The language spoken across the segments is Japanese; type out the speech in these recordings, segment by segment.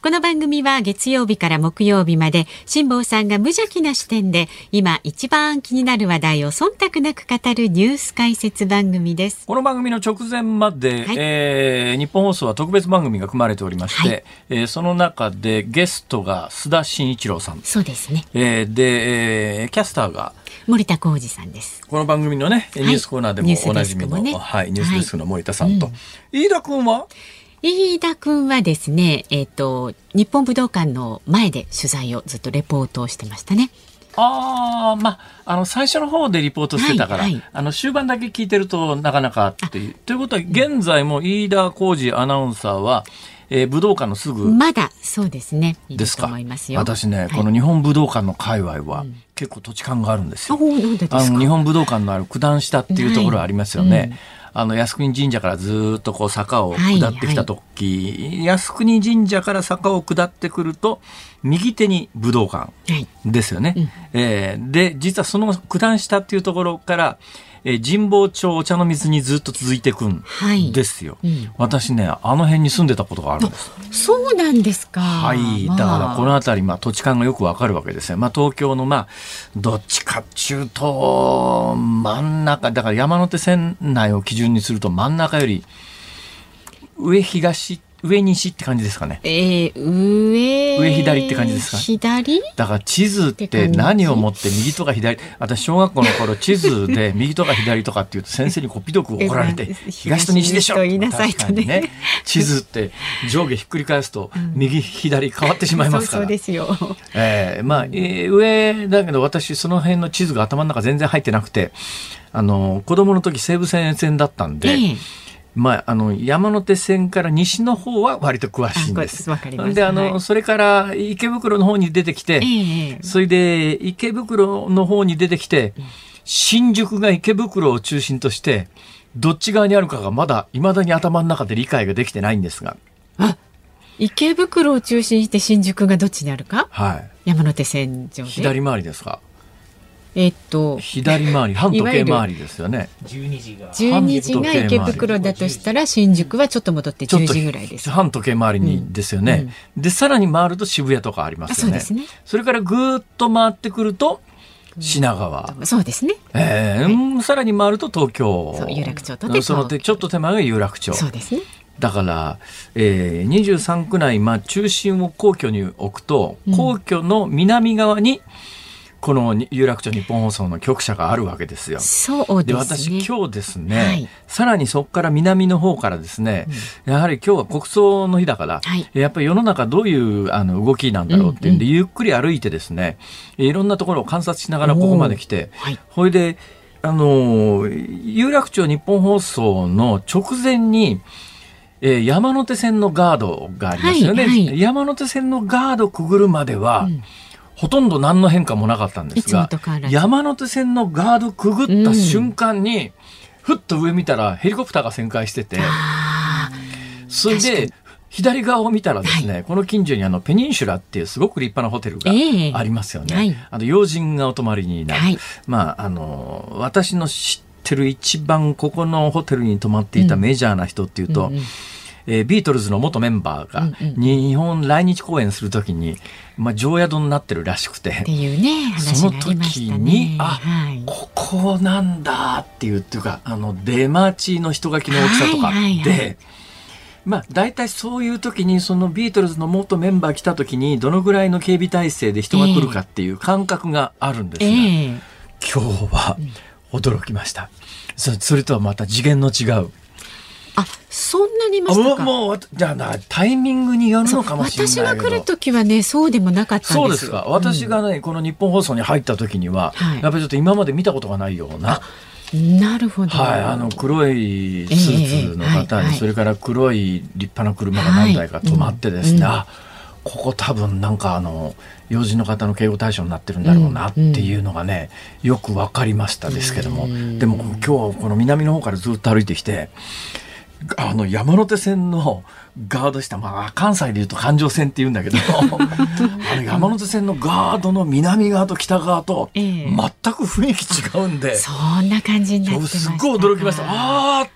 この番組は月曜日から木曜日まで辛坊さんが無邪気な視点で今一番気になる話題を忖度なく語るニュース解説番組です。この番組の直前まで、はい、えー、日本放送は特別番組が組まれておりまして、はい、えー、その中でゲストが須田慎一郎さん。そうですね、えー、で、えー、キャスターが森田浩二さんです。この番組のね、ニュースコーナーでもおなじみの、ね、はい、ニュースデスクの森田さんと、はい、飯田君は？飯田君はですね、えっ、ー、と日本武道館の前で取材をずっとレポートをしてましたね。ああ、まあ、あの、最初の方でリポートしてたから、はいはい、あの、終盤だけ聞いてるとなかなかっていう。ということは、現在も飯田浩二アナウンサーは、えー、武道館のすぐ。まだ、そうですね。ですか？私ね、はい、この日本武道館の界隈は、結構土地勘があるんですよ。あの、日本武道館のある九段下っていうところありますよね。うんあの靖国神社からずっとこう坂を下ってきた時、はいはい、靖国神社から坂を下ってくると右手に武道館ですよね。はいうん、えー、で実はその九段下っていうところからえー、神保町お茶の水にずっと続いていくんですよ、はいうん、私ねあの辺に住んでたことがあるんです。そうなんですか。はい、だからこの辺り、まあ、土地勘がよくわかるわけですね、まあ、東京のまあどっちかっちゅうと真ん中。だから山手線内を基準にすると真ん中より上東上西って感じですかね。えー、上。上左って感じですか左？だから地図って何をもって右とか左？私小学校の頃 地図で右とか左とかって言うと先生にこっぴどく怒られて、東と西でしょと言いなさいとね。ね地図って上下ひっくり返すと右左変わってしまいますから。そうですよ。えー、まあ、えー、上だけど私その辺の地図が頭の中全然入ってなくて、あの、子供の時西武線線だったんで、えーまあ、あの山手線から西の方は割と詳しいんです。であの、はい、それから池袋の方に出てきて、えー、それで池袋の方に出てきて、新宿が池袋を中心としてどっち側にあるかがまだいまだに頭の中で理解ができてないんですが。あ池袋を中心して新宿がどっちにあるか、はい、山手線上で。左回りですか？えっと、左回り、反時計回りですよね。12時が。12時が池袋だとしたら、新宿はちょっと戻って10時ぐらいです。反時計回りにですよね、うん、で、さらに回ると渋谷とかありますよね。そねそれからぐっと回ってくると、品川、うん、そうですね。ええーはい、さらに回ると東京。そう、有楽町とその手、ちょっと手前が有楽町。そうですね。だから、えー、23区内、まあ、中心を皇居に置くと、皇居の南側に、うんこの有楽町日本放送の局舎があるわけですよ。そうで、ね、私今日ですね、はい、さらにそこから南の方からですね、うん、やはり今日は国葬の日だから、はい、やっぱり世の中どういうあの動きなんだろうっていうんで、うんうん、ゆっくり歩いてですね、いろんなところを観察しながらここまで来て、はい、ほいで、あの、有楽町日本放送の直前に、えー、山手線のガードがありますよね、はいはい、山手線のガードくぐるまでは、うんほとんど何の変化もなかったんですが、山手線のガードくぐった瞬間に、うん、ふっと上見たらヘリコプターが旋回してて、それで、左側を見たらですね、はい、この近所にあのペニンシュラっていうすごく立派なホテルがありますよね。えーはい、あの要人がお泊まりになる。はい、まあ、あの、私の知ってる一番ここのホテルに泊まっていたメジャーな人っていうと、うんうんうんえー、ビートルズの元メンバーが日本来日公演するときに、まあ、常宿になってるらしくて。っていうね、その時に、あ、はい、ここなんだっていう、っていうか、あの、出待ちの人書きの大きさとかで、まあ、大体そういう時にそのビートルズの元メンバー来た時にどのぐらいの警備体制で人が来るかっていう感覚があるんですが、えー、今日は驚きました。そそれとはまた次元の違う。あ、そんなにましたか？もうじゃあタイミングによるのかもしれない私が来る時はねそうでもなかったそうですか。私がね、うん、この日本放送に入った時には、はい、やっぱりちょっと今まで見たことがないような。なるほど。はい、あの黒いスーツの方に、それから黒い立派な車が何台か止まってですね、はい。うん、ここ多分なんかあの要人の方の警護対象になってるんだろうなっていうのがね、よく分かりましたですけども、でも今日この南の方からずっと歩いてきてあの山手線のガード下、まあ、関西でいうと環状線って言うんだけど あの山手線のガードの南側と北側と全く雰囲気違うんで、えそんな感じになってますごい驚きました。ああ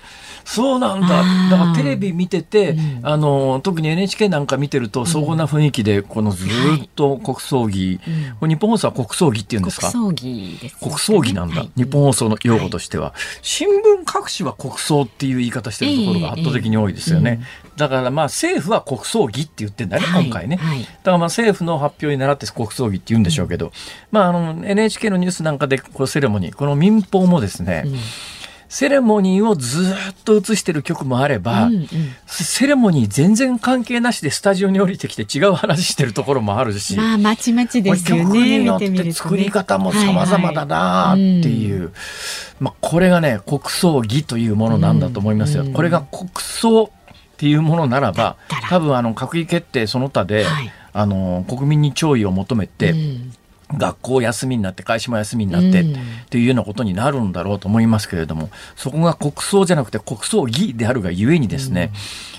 そうなんだ。だからテレビ見てて、うん、あの、特に NHK なんか見てると、そんな雰囲気で、このずっと国葬儀、はい、日本放送は国葬儀っていうんですか？国葬儀です、ね、国葬儀なんだ、はい、日本放送の用語としては、はい、新聞各紙は国葬っていう言い方してるところが圧倒的に多いですよね。えーだからまあ政府は国葬儀って言ってんだね、今回ね。だからまあ政府の発表に倣って国葬儀って言うんでしょうけど、うん、まああの NHK のニュースなんかでこうセレモニー、この民放もですね、うんセレモニーをずっと映してる曲もあれば、うんうん、セレモニー全然関係なしでスタジオに降りてきて違う話してるところもあるし。まあ、まちまちですよね。曲によって作り方も様々だなっていう。はいはいまあ、これがね、国葬儀というものなんだと思いますよ。うんうん、これが国葬っていうものならば、多分あの閣議決定その他で、はい、あの国民に弔意を求めて、うん学校休みになって会社も休みになってっていうようなことになるんだろうと思いますけれどもそこが国葬じゃなくて国葬儀であるがゆえにですね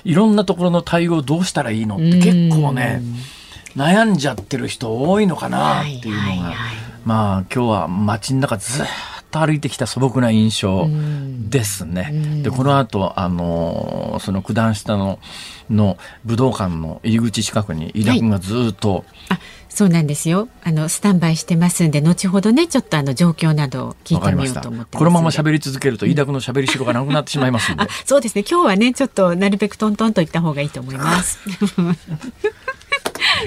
いろんなところの対応どうしたらいいのって結構ね悩んじゃってる人多いのかなっていうのがまあ今日は街の中ずっと歩いてきた素朴な印象ですね。でこの後あのその九段下のの武道館の入り口近くに飯田君がずっと、はいそうなんですよ。あのスタンバイしてますんで、後ほどね、ちょっとあの状況などを聞いてみようと思ってこのまま喋り続けると、飯田君の喋りしろがなくなってしまいますんで。そうですね。今日はね、ちょっとなるべくトントンと言った方がいいと思います。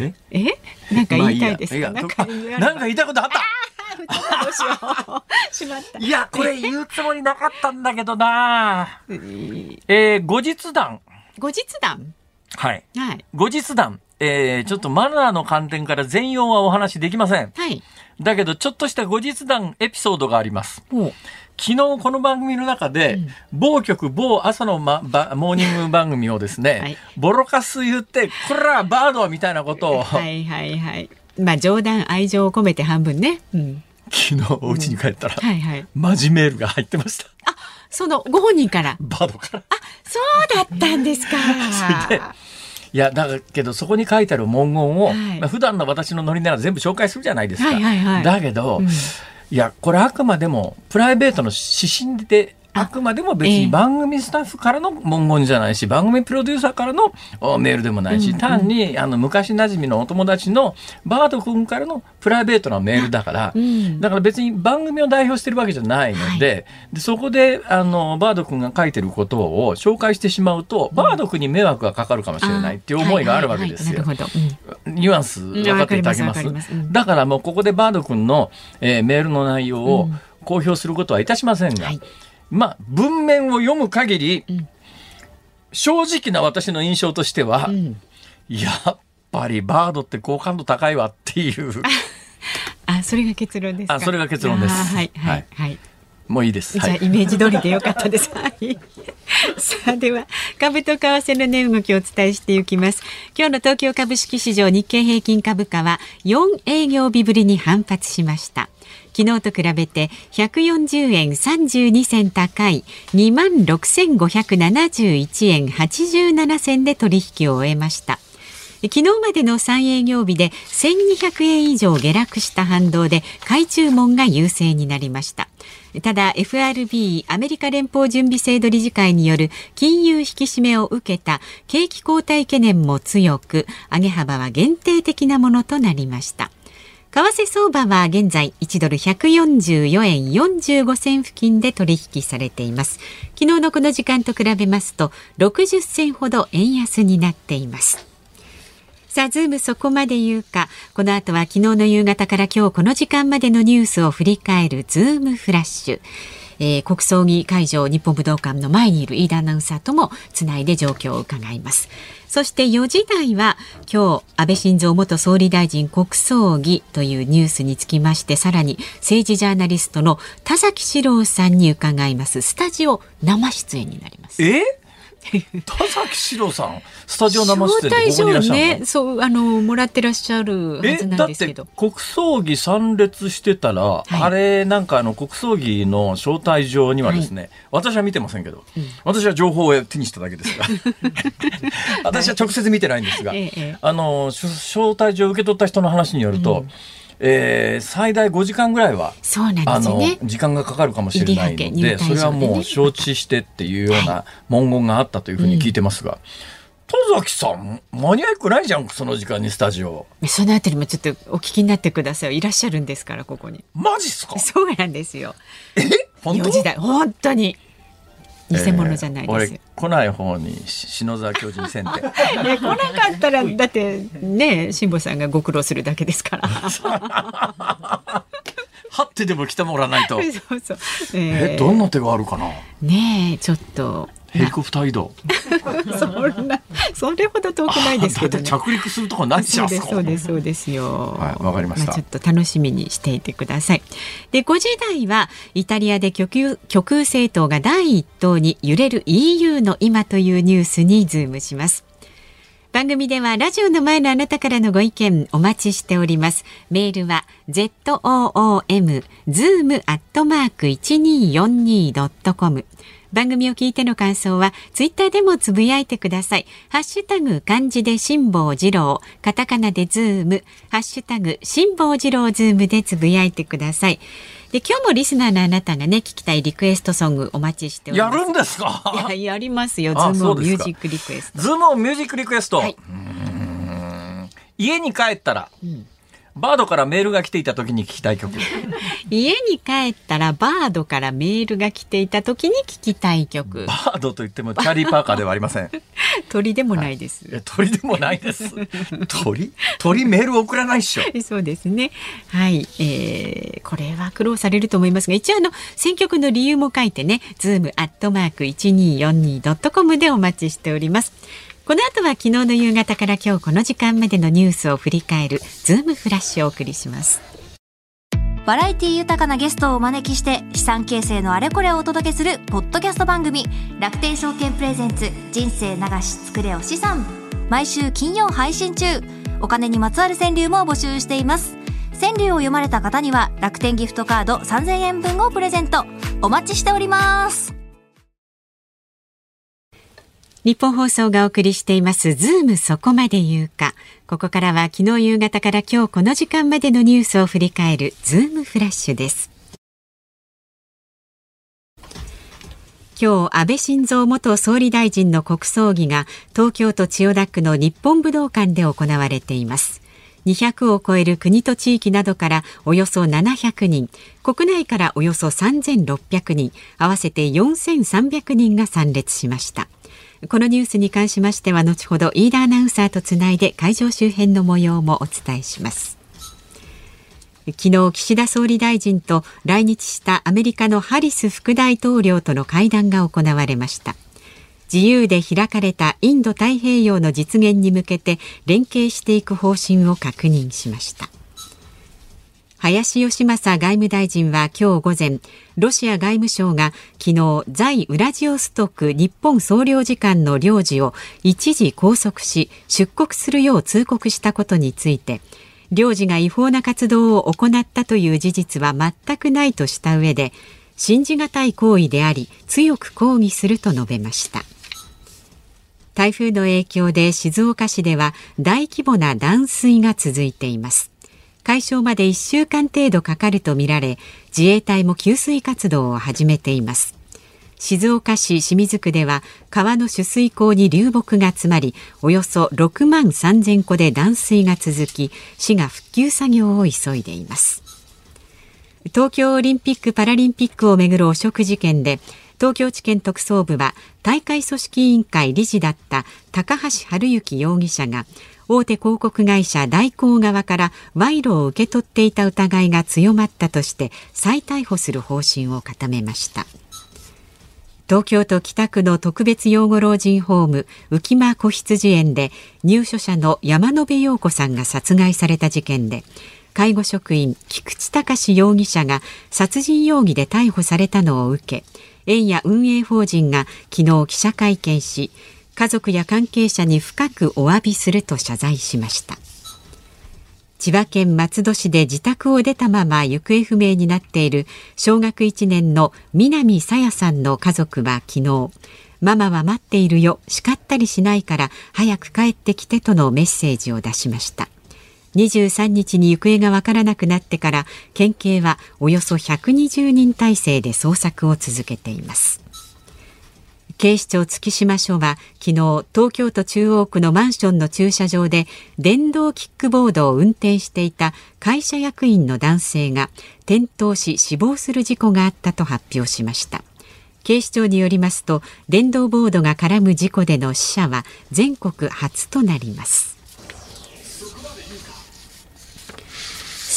え？え？なんか言いたいですか、まあ、いいなんか言いたいことあ った？いや、これ言うつもりなかったんだけどな。えー、後日談。後日談？はい。はい。後日談。えー、ちょっとマナーの観点から全容はお話できません。はい。だけど、ちょっとした後日談エピソードがあります。昨日この番組の中で、うん、某局某朝の、ま、ばモーニング番組をですね、はい、ボロカス言って、これはバードみたいなことを。はいはいはい。まあ冗談愛情を込めて半分ね。うん、昨日お家に帰ったら、うんはいはい、マジメールが入ってました。あ、そのご本人から。バードから。あ、そうだったんですか。それでいやだけどそこに書いてある文言を、はいまあ、普段の私のノリなら全部紹介するじゃないですか。はいはいはい、だけど、うん、いやこれあくまでもプライベートの指針であくまでも別に番組スタッフからの文言じゃないし、番組プロデューサーからのメールでもないし、単にあの昔なじみのお友達のバード君からのプライベートなメールだから、だから別に番組を代表してるわけじゃないので、でそこであのバード君が書いてることを紹介してしまうと、バード君に迷惑がかかるかもしれないっていう思いがあるわけですよ。ニュアンス分かっていただけます、だからもうここでバード君の、えー、メールの内容を公表することはいたしませんが、はいまあ、文面を読む限り、うん、正直な私の印象としては、うん、やっぱりバードって好感度高いわっていう。あ、それが結論ですあ、それが結論です。はい、はい、はい。もういいです。じゃあ、イメージ通りでよかったです。はい。さあ、では、株と為替の値動きをお伝えしていきます。今日の東京株式市場日経平均株価は4営業日ぶりに反発しました。昨日と比べて140円32銭高い2万6571円87銭で取引を終えました。昨日までの3営業日で1200円以上下落した反動で買い注文が優勢になりました。ただ FRB アメリカ連邦準備制度理事会による金融引き締めを受けた景気後退懸念も強く上げ幅は限定的なものとなりました。為替相場は現在1ドル144円45銭付近で取引されています昨日のこの時間と比べますと60銭ほど円安になっていますさあ、ズームそこまで言うか。この後は昨日の夕方から今日この時間までのニュースを振り返るズームフラッシュ。えー、国葬儀会場日本武道館の前にいる飯田アナウンサーともつないで状況を伺います。そして4時台は今日安倍晋三元総理大臣国葬儀というニュースにつきましてさらに政治ジャーナリストの田崎史郎さんに伺いますスタジオ生出演になります。え？田崎史郎さんスタジオ生出演でここにいらっしゃるね、そうあのもらってらっしゃるはずなんですけど。国葬儀参列してたら、はい、あれなんかあの国葬儀の招待状にはですね、はい、私は見てませんけど、うん、私は情報を手にしただけですが私は直接見てないんですが、はい、あの招待状を受け取った人の話によると、うんえー、最大5時間ぐらいはそうなんです、ね、あの時間がかかるかもしれないので、ね、それはもう承知してっていうような文言があったというふうに聞いてますが。はい田崎さん間に合いくないじゃんその時間にスタジオ。そのあたりもちょっとお聞きになってくださいいらっしゃるんですからここに。マジっすか？そうなんですよ。え？本当？時代本当に偽物じゃないですよ、えー、来ない方に篠沢教授にせんて。来なかったらだってね辛坊さんがご苦労するだけですから。はってでも来てもらわないと。そうそう、えー、えどんな手があるかな？ねちょっとヘリコプター移動。そんなそれほど遠くないですけど、ね、着陸するとこないじゃんそうですそうですよ。はいわかりました、まあ、ちょっと楽しみにしていてください。で5時台はイタリアで極右極右政党が第一党に揺れる EU の今というニュースにズームします。番組ではラジオの前のあなたからのご意見お待ちしております。メールは zoom zoom アットマーク一二四二ドットコム。番組を聞いての感想はツイッターでもつぶやいてください。ハッシュタグ漢字で辛坊治郎、カタカナでズーム、ハッシュタグ辛坊治郎ズームでつぶやいてください。で今日もリスナーのあなたがね聞きたいリクエストソングお待ちして。やるんですか？ややりますよ。ズームミュージックリクエスト。ズームミュージックリクエスト。はい、家に帰ったら。うんバードからメールが来ていた時に聞きたい曲。家に帰ったらバードからメールが来ていた時に聞きたい曲。バードと言ってもチャーリーパーカーではありません。鳥でもないです。はい、鳥でもないです。鳥？鳥メール送らないっしょ。そうですね。はい。えー、これは苦労されると思いますが、一応あの、選曲の理由も書いてね、ズームアットマーク 1242.com でお待ちしております。この後は昨日の夕方から今日この時間までのニュースを振り返るズームフラッシュをお送りします。バラエティ豊かなゲストをお招きして資産形成のあれこれをお届けするポッドキャスト番組楽天証券プレゼンツ人生流し作れお資産。毎週金曜配信中。お金にまつわる川柳も募集しています。川柳を読まれた方には楽天ギフトカード3000円分をプレゼント。お待ちしております。日本放送がお送りしていますズームそこまで言うか。ここからは昨日夕方から今日この時間までのニュースを振り返るズームフラッシュです。今日安倍晋三元総理大臣の国葬儀が東京都千代田区の日本武道館で行われています。200を超える国と地域などからおよそ700人。国内からおよそ3600人。合わせて4300人が参列しました。このニュースに関しましては後ほど飯田アナウンサーとつないで会場周辺の模様もお伝えします。昨日岸田総理大臣と来日したアメリカのハリス副大統領との会談が行われました。自由で開かれたインド太平洋の実現に向けて連携していく方針を確認しました。林芳正外務大臣は今日午前ロシア外務省が昨日在ウラジオストク日本総領事館の領事を一時拘束し出国するよう通告したことについて領事が違法な活動を行ったという事実は全くないとした上で信じがたい行為であり強く抗議すると述べました。台風の影響で静岡市では大規模な断水が続いています。解消まで1週間程度かかるとみられ自衛隊も給水活動を始めています。静岡市清水区では川の取水口に流木が詰まりおよそ6万3000戸で断水が続き市が復旧作業を急いでいます。東京オリンピック・パラリンピックをめぐる汚職事件で東京地検特捜部は大会組織委員会理事だった高橋治之容疑者が大手広告会社大広側から賄賂を受け取っていた疑いが強まったとして再逮捕する方針を固めました。東京都北区の特別養護老人ホーム浮間子羊園で入所者の山野辺陽子さんが殺害された事件で介護職員菊池隆容疑者が殺人容疑で逮捕されたのを受け園や運営法人が昨日記者会見し家族や関係者に深くお詫びすると謝罪しました。千葉県松戸市で自宅を出たまま行方不明になっている小学1年の南朝芽さんの家族は昨日ママは待っているよ。叱ったりしないから早く帰ってきてとのメッセージを出しました。23日に行方がわからなくなってから県警はおよそ120人体制で捜索を続けています。警視庁月島署は昨日東京都中央区のマンションの駐車場で電動キックボードを運転していた会社役員の男性が転倒し死亡する事故があったと発表しました。警視庁によりますと電動ボードが絡む事故での死者は全国初となります。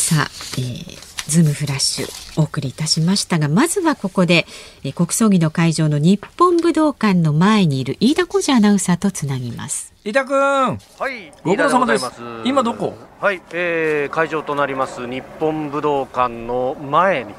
さあ、えー、ズームフラッシュお送りいたしましたがまずはここで、えー、国葬儀の会場の日本武道館の前にいる飯田浩二アナウンサーとつなぎます。飯田君。はい。ご苦労様です。今どこ？はい、えー、会場となります日本武道館の前に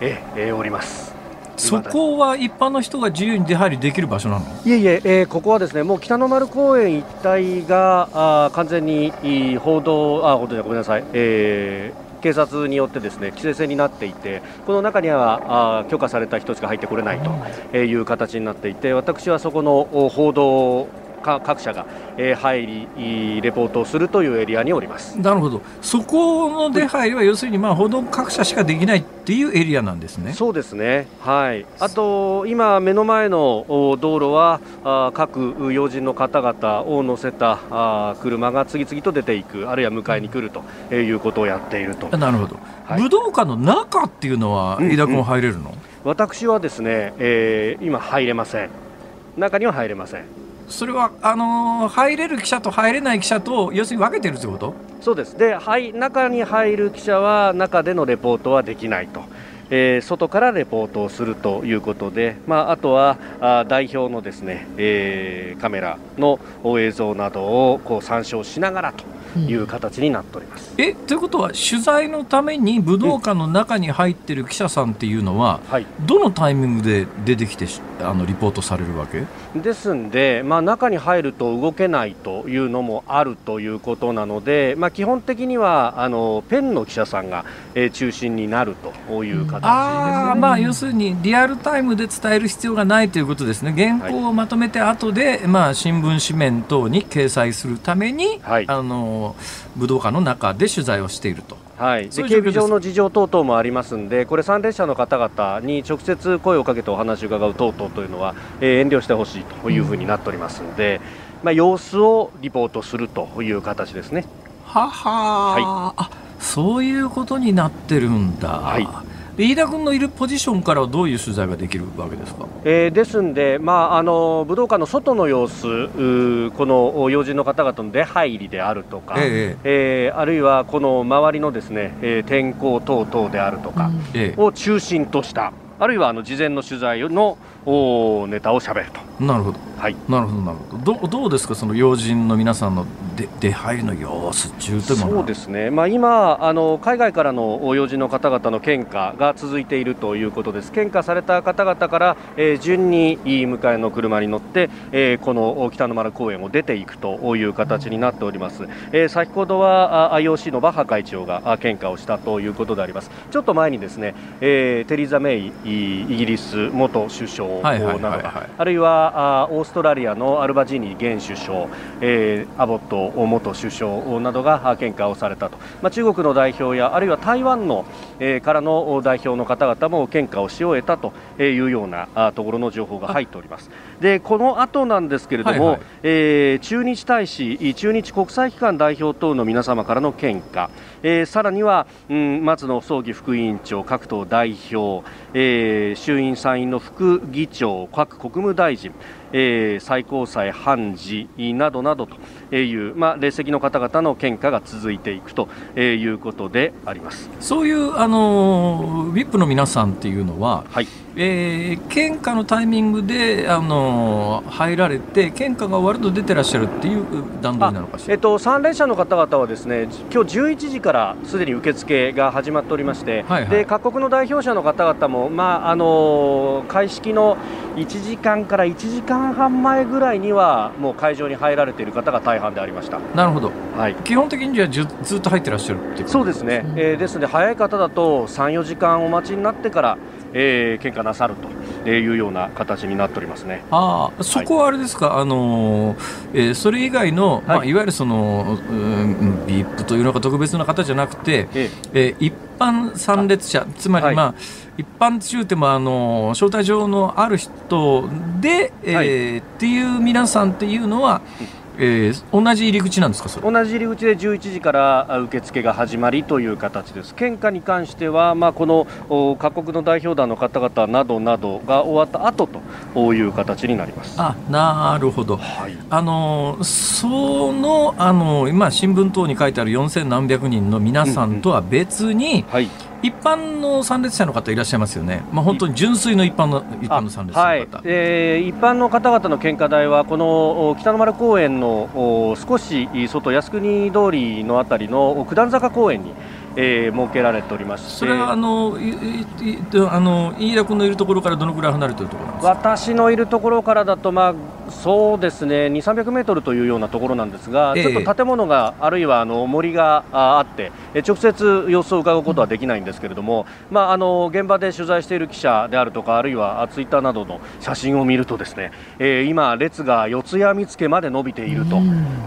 えー、えー、おります。そこは一般の人が自由に出入りできる場所なの？いえいええー、ここはですねもう北の丸公園一帯があ完全に報道あごめんなさい、えー、警察によってですね規制線になっていてこの中にはあ許可された人しか入ってこれないという形になっていて私はそこの報道各社が、えー、入りレポートをするというエリアにおります。なるほど。そこの出入りは要するにまあ報道各社しかできないっていうエリアなんですね。そうですね。はい。あと今目の前の道路はあ各要人の方々を乗せたあ車が次々と出ていくあるいは迎えに来るということをやっていると。なるほど、はい、武道館の中っていうのは飯田君入れるの、うんうん、私はですね、えー、今入れません。中には入れませんそれはあのー、入れる記者と入れない記者と要するに分けてるってこと？そうです。で、はい、中に入る記者は中でのレポートはできないと。えー、外からレポートをするということで、まあ、あとはあ代表のですね、えー、カメラの映像などをこう参照しながらという形になっております。うん、えということは取材のために武道館の中に入っている記者さんっていうのは、はい、どのタイミングで出てきてあのリポートされるわけ？ですんで、まあ、中に入ると動けないというのもあるということなので、まあ、基本的にはあのペンの記者さんが、えー、中心になるという形です、ね、あまあ、要するにリアルタイムで伝える必要がないということですね。原稿をまとめて後で、はい、まあ、新聞紙面等に掲載するために、はい、あの武道館の中で取材をしていると。はい、で警備上の事情等々もありますので、これ、参列者の方々に直接声をかけてお話を伺う等々というのは、えー、遠慮してほしいというふうになっておりますので、うん、まあ、様子をリポートするという形ですね。はは、はい、あそういうことになってるんだ。はい飯田君のいるポジションからはどういう取材ができるわけですか、えー、ですんで、まあ、あの武道館の外の様子、この要人の方々の出入りであるとか、えー、えー、あるいはこの周りのですね、えー、天候等々であるとかを中心とした、あるいはあの事前の取材のネタをしゃべると。なるほどはい、なるほどなるほど。どどうですかその要人の皆さんの出出入りの様子中とそうですね、まあ、今あの海外からの要人の方々の献花が続いているということです。献花された方々から、えー、順に迎えの車に乗って、えー、この北の丸公園を出ていくという形になっております、えー、先ほどは IOC のバッハ会長が献花をしたということであります。ちょっと前にですね、えー、テリーザ・メイイギリス元首相などが、あるいはあオーストラリアのアルバジーニ現首相、えー、アボット元首相などが献花をされたと、まあ、中国の代表やあるいは台湾の、えー、からの代表の方々も献花をし終えたというようなところの情報が入っております。でこの後なんですけれども、はいはい、えー、駐日大使、駐日国際機関代表等の皆様からの献花、えー、さらには、うん、松野葬儀副委員長、各党代表、えー、衆院参院の副議長、各国務大臣、えー、最高裁判事などなどという、まあ、列席の方々の献花が続いていくということであります。そういうあの VIP の皆さんっていうのは、はい。えー、献花のタイミングで、あの入られて献花が終わると出てらっしゃるっていう段取りなのかしら、えっと、参列者の方々はですね今日11時からすでに受付が始まっておりまして、はいはい、で各国の代表者の方々も、まああの開式の1時間から1時間半前ぐらいにはもう会場に入られている方が大半でありました。なるほど、はい、基本的にじゃずずっと入ってらっしゃるってそうですね、えー、ですので早い方だと3、4時間お待ちになってからえー、献花なさるというような形になっておりますね。あそこはあれですか、はい、あのえー、それ以外の、はい。まあ、いわゆるその、うん、ビップというのか特別な方じゃなくて、ええ。ー、一般参列者、つまり、まあ、はい、一般中でもあの招待状のある人で、えー、はい、っていう皆さんっていうのは、えー、同じ入り口なんですか同じ入り口で11時から受付が始まりという形です、献花に関しては、まあ、この各国の代表団の方々などなどが終わった後という形になります。あなるほど、はい、あのそのあの今、新聞等に書いてある4000何百人の皆さんとは別に、うんうん、はい。一般の参列者の方いらっしゃいますよね、まあ、本当に純粋の一般の一般の参列者の方、はい。えー、一般の方々の献花台は、この北の丸公園の少し外、靖国通りのあたりの九段坂公園に。えー、設けられておりまして。それはあのいいあの飯田君のいるところからどのくらい離れているところなんですか？私のいるところからだと、まあ、そうですね、2、300メートルというようなところなんですが、えー、ちょっと建物が、あるいはあの森があって、直接様子を伺うことはできないんですけれども、まあ、あの現場で取材している記者であるとか、あるいはツイッターなどの写真を見ると、ですね、えー、今、列が四谷見附まで伸びていると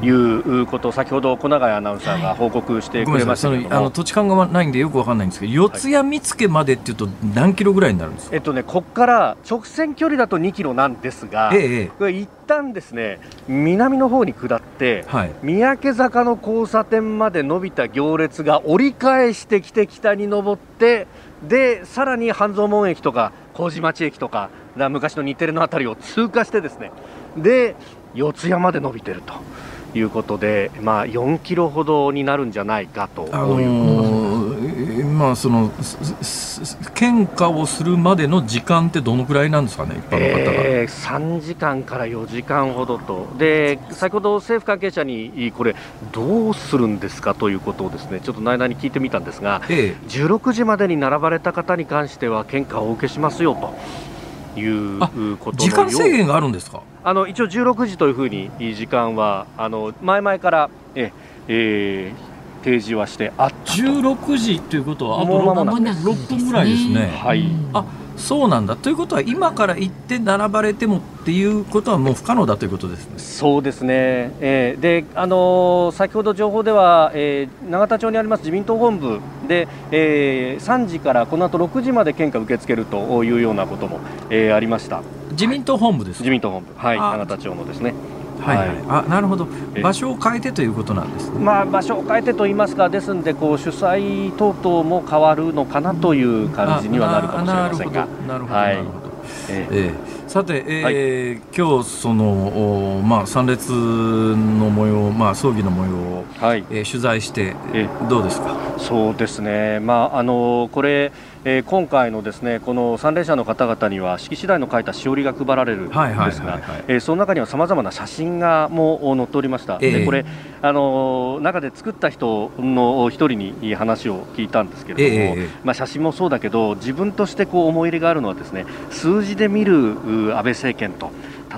いうことを、先ほど小永アナウンサーが報告してくれましたけども、あの土地勘がないんで、よくわかんないんですけど、四谷見附までっていうと、何キロぐらいになるんですか、えっとね、ここから直線距離だと2キロなんですが、ええ、これ一旦ですね南の方に下って、はい、三宅坂の交差点まで伸びた行列が折り返してきて北に上ってでさらに半蔵門駅とか麹町駅とか昔の日テレの辺りを通過してですねで四谷まで伸びてると。いうことで、まあ、4キロほどになるんじゃないかということです、ね、まあ、その献花をするまでの時間ってどのくらいなんですかね、一般の方が、えー、3時間から4時間ほどと、で先ほど政府関係者にこれ、どうするんですかということをですねちょっと内々に聞いてみたんですが、えー、16時までに並ばれた方に関しては、献花をお受けしますよと。いうこと時間制限があるんですか？あの一応16時というふうに時間はあの前々からえ、えー、提示はしてあった16時ということはあと 6, 6分ぐらいですね。はい、あそうなんだ。ということは今から行って並ばれてもっていうことはもう不可能だということですね。そうですね、えー、であのー、先ほど情報では、えー、永田町にあります自民党本部で、えー、3時からこの後6時まで献花受け付けるというようなことも、えー、ありました。自民党本部です自民党本部、はい、永田町のですね。はい、はい、あなるほど。場所を変えてということなんです、ね、まあ、場所を変えてと言いますかですのでこう主催等々も変わるのかなという感じにはなるかもしれませんが。なるほど。なるほど、ええ。ー、さて、えー、はい、今日その、まあ、参列の模様、まあ、葬儀の模様を、はい。えー、取材して、えー、どうですか？そうですね、まあ、あのこれえー、今回のですねこの参列者の方々には式次第の書いたしおりが配られるんですがその中にはさまざまな写真がもう載っておりました、えー、でこれあの中で作った人の一人に話を聞いたんですけれども、えー、まあ、写真もそうだけど自分としてこう思い入れがあるのはですね数字で見る安倍政権と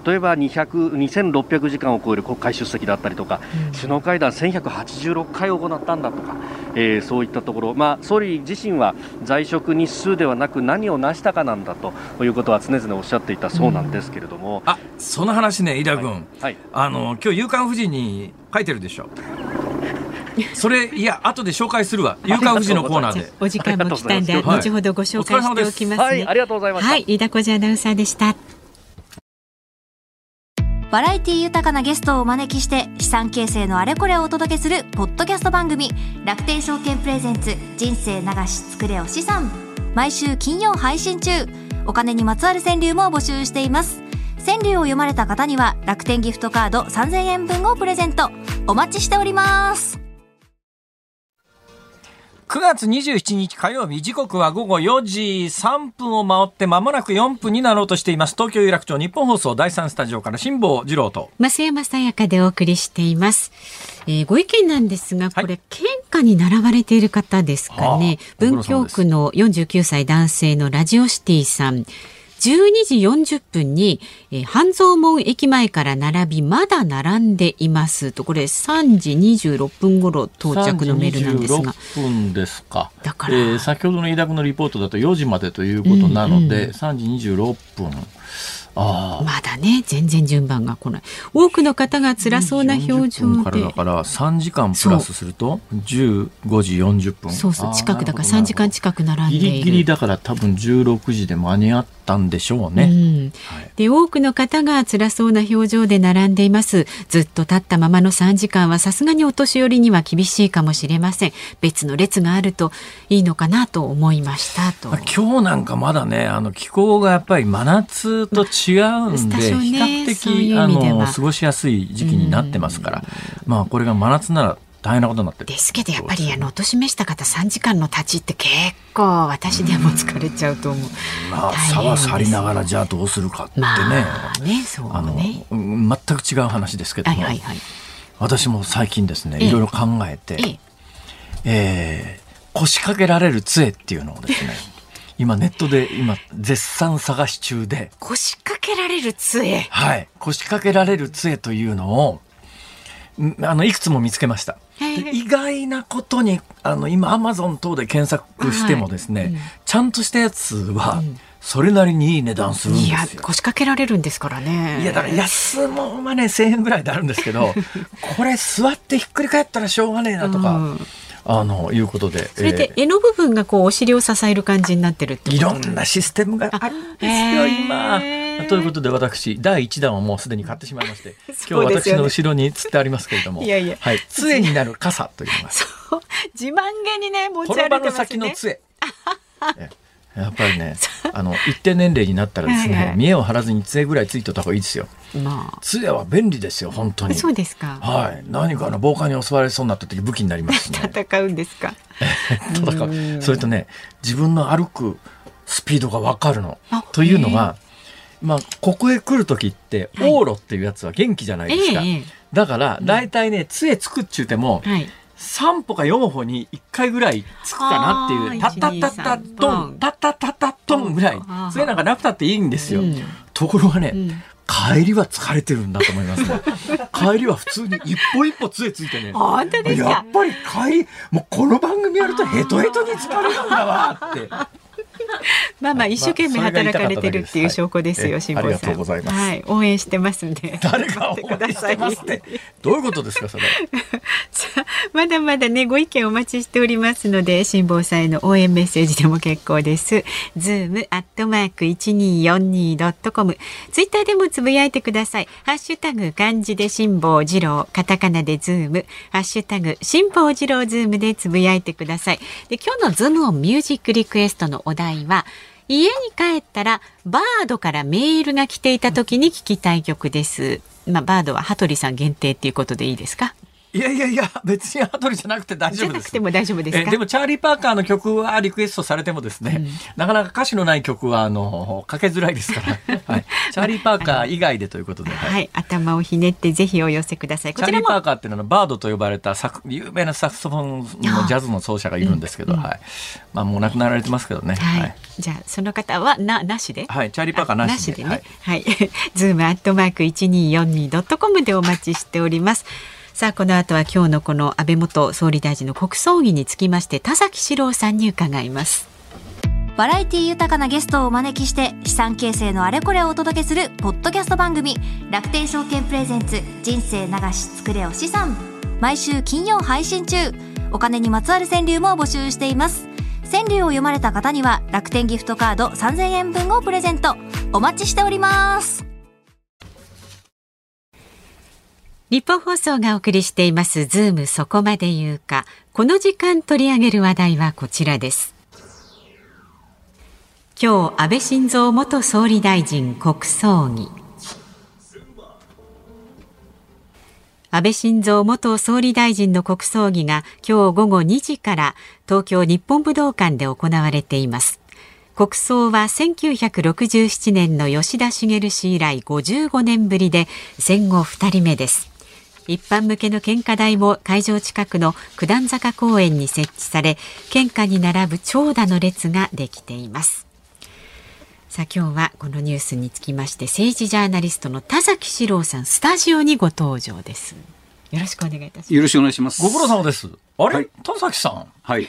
例えば200 2600時間を超える国会出席だったりとか、うん、首脳会談1186回行ったんだとか、えー、そういったところ、まあ、総理自身は在職日数ではなく何を成したかなんだということは常々おっしゃっていたそうなんですけれども、うん、あその話ね、井田君、はいはい、あの今日夕刊富士に書いてるでしょ。それいや後で紹介するわ。夕刊富士のコーナーで。お時間も来たんで、後ほどご紹介しておきます、ね、はい、ありがとうございます。はい、飯田浩二アナウンサーでした。バラエティ豊かなゲストをお招きして資産形成のあれこれをお届けするポッドキャスト番組楽天証券プレゼンツ人生流し作れお資産。毎週金曜配信中お金にまつわる川柳も募集しています。川柳を読まれた方には楽天ギフトカード3000円分をプレゼント。お待ちしております。9月27日火曜日、時刻は午後4時3分を回って間もなく4分になろうとしています。東京有楽町日本放送第3スタジオから辛坊治郎と。増山さやかでお送りしています。えー、ご意見なんですが、これ、はい、献花に並ばれている方ですかね。文京区の49歳男性のラジオシティさん。12時40分に、えー、半蔵門駅前から並び、まだ並んでいますと、これ3時26分頃到着のメールなんですが。3時26分ですか。だから、えー、先ほどの飯田君のリポートだと4時までということなので、うんうん、3時26分。まだね全然順番が来ない。多くの方が辛そうな表情で。だから3時間プラスすると15時40分。そうそう近くだから3時間近く並んでいる。ギリギリだから多分16時で間に合ったんでしょうね、うん。はい、で多くの方が辛そうな表情で並んでいます。ずっと立ったままの3時間はさすがにお年寄りには厳しいかもしれません。別の列があるといいのかなと思いましたと。今日なんかまだねあの気候がやっぱり真夏と違うんで、比較的あの過ごしやすい時期になってますから、まあこれが真夏なら大変なことになってる。ですけどやっぱりあのお年めした方3時間の立ちって結構私でも疲れちゃうと思う、うん、まあ差は去りながらじゃあどうするかってね,、まあねそうね、あの全く違う話ですけども、はいはいはい、私も最近ですねいろいろ考えて、ええ。えー、腰掛けられる杖っていうのをですね今ネットで今絶賛探し中で。腰掛けられる杖？はい。腰掛けられる杖というのをあのいくつも見つけました。意外なことにあの今アマゾン等で検索してもですね、はいうん、ちゃんとしたやつは、それなりにいい値段するんですよ。いや腰掛けられるんですからね。いやだから安もはね1000円ぐらいであるんですけど これ座ってひっくり返ったらしょうがねえなとか。うんあのいうことでそれで柄の部分がこうお尻を支える感じになってるっていろんなシステムがあるんですよ今。ということで私第一弾はもうすでに買ってしまいまして、今日私の後ろにつってありますけれども、いやいや。はい。杖になる傘というのが。自慢げにね持ち歩いてますね。先の杖。やっぱりね、あの一定年齢になったらですね、はいはい、見栄を張らずに杖ぐらいついておた方がいいですよ。まあ、杖は便利ですよ本当に。そうですか。はい。何かの暴漢に襲われそうになった時武器になりますね。戦うんですか？戦う。それとね、自分の歩くスピードがわかるの。というのが、まあここへ来る時って往路っていうやつは元気じゃないですか。はい、だから大体ね杖つくっちゅうても。はい3歩か4歩に1回ぐらいつくかなっていう、タッタッタッタットン、タッタッタッタットンぐらい、それなんかなくたっていいんですよ。ところがね、帰りは疲れてるんだと思いますね。帰りは普通に一歩一歩杖ついてね。本当ですか？やっぱり帰り、もうこの番組やるとヘトヘトに疲れるんだわって。まあまあ一生懸命働かれてるっていう証拠ですよ、辛坊さん。はい、応援してますんで。誰が応援してますって？どういうことですかそれ？まだまだねご意見お待ちしておりますので辛坊さんへの応援メッセージでも結構です。ズームアットマーク一二四二ドットコム。ツイッターでもつぶやいてください。ハッシュタグ漢字で辛坊治郎、カタカナでズーム、ハッシュタグ辛坊治郎ズームでつぶやいてください。で今日のズームオンミュージックリクエストのお題は家に帰ったらバードからメールが来ていた時に聞きたい曲です。まあ、バードは羽鳥さん限定っていうことでいいですか？いやいやいや、別に羽鳥じゃなくて大丈夫です。でも大丈夫ですでも、チャーリー・パーカーの曲はリクエストされてもですね、うん、なかなか歌詞のない曲は、あの、かけづらいですから、はい。チャーリー・パーカー以外でということで。はい、頭をひねってぜひお寄せください。チャーリー・パーカーっていうのは、バードと呼ばれた有名なサクソフォンのジャズの奏者がいるんですけど、はい。まあ、もう亡くなられてますけどね。はい。じゃあ、その方は、な、なしで？はい、チャーリー・パーカーなしで。ね。はい。ズームアットマーク 1242.com でお待ちしております。さあこの後は今日のこの安倍元総理大臣の国葬儀につきまして田崎史郎さんに伺います。バラエティ豊かなゲストをお招きして資産形成のあれこれをお届けするポッドキャスト番組楽天証券プレゼンツ人生流し作れお資産。毎週金曜配信中お金にまつわる川柳も募集しています。川柳を読まれた方には楽天ギフトカード3000円分をプレゼント。お待ちしております。日本放送がお送りしていますズームそこまで言うか。この時間取り上げる話題はこちらです。今日安倍晋三元総理大臣国葬儀。安倍晋三元総理大臣の国葬儀が今日午後2時から東京日本武道館で行われています。国葬は1967年の吉田茂氏以来55年ぶりで戦後2人目です。一般向けの献花台も会場近くの九段坂公園に設置され献花に並ぶ長蛇の列ができています。さあ今日はこのニュースにつきまして政治ジャーナリストの田崎史郎さんスタジオにご登場です。よろしくお願いいたします。よろしくお願いします。ご苦労様です。あれ、はい、田崎さん。はい。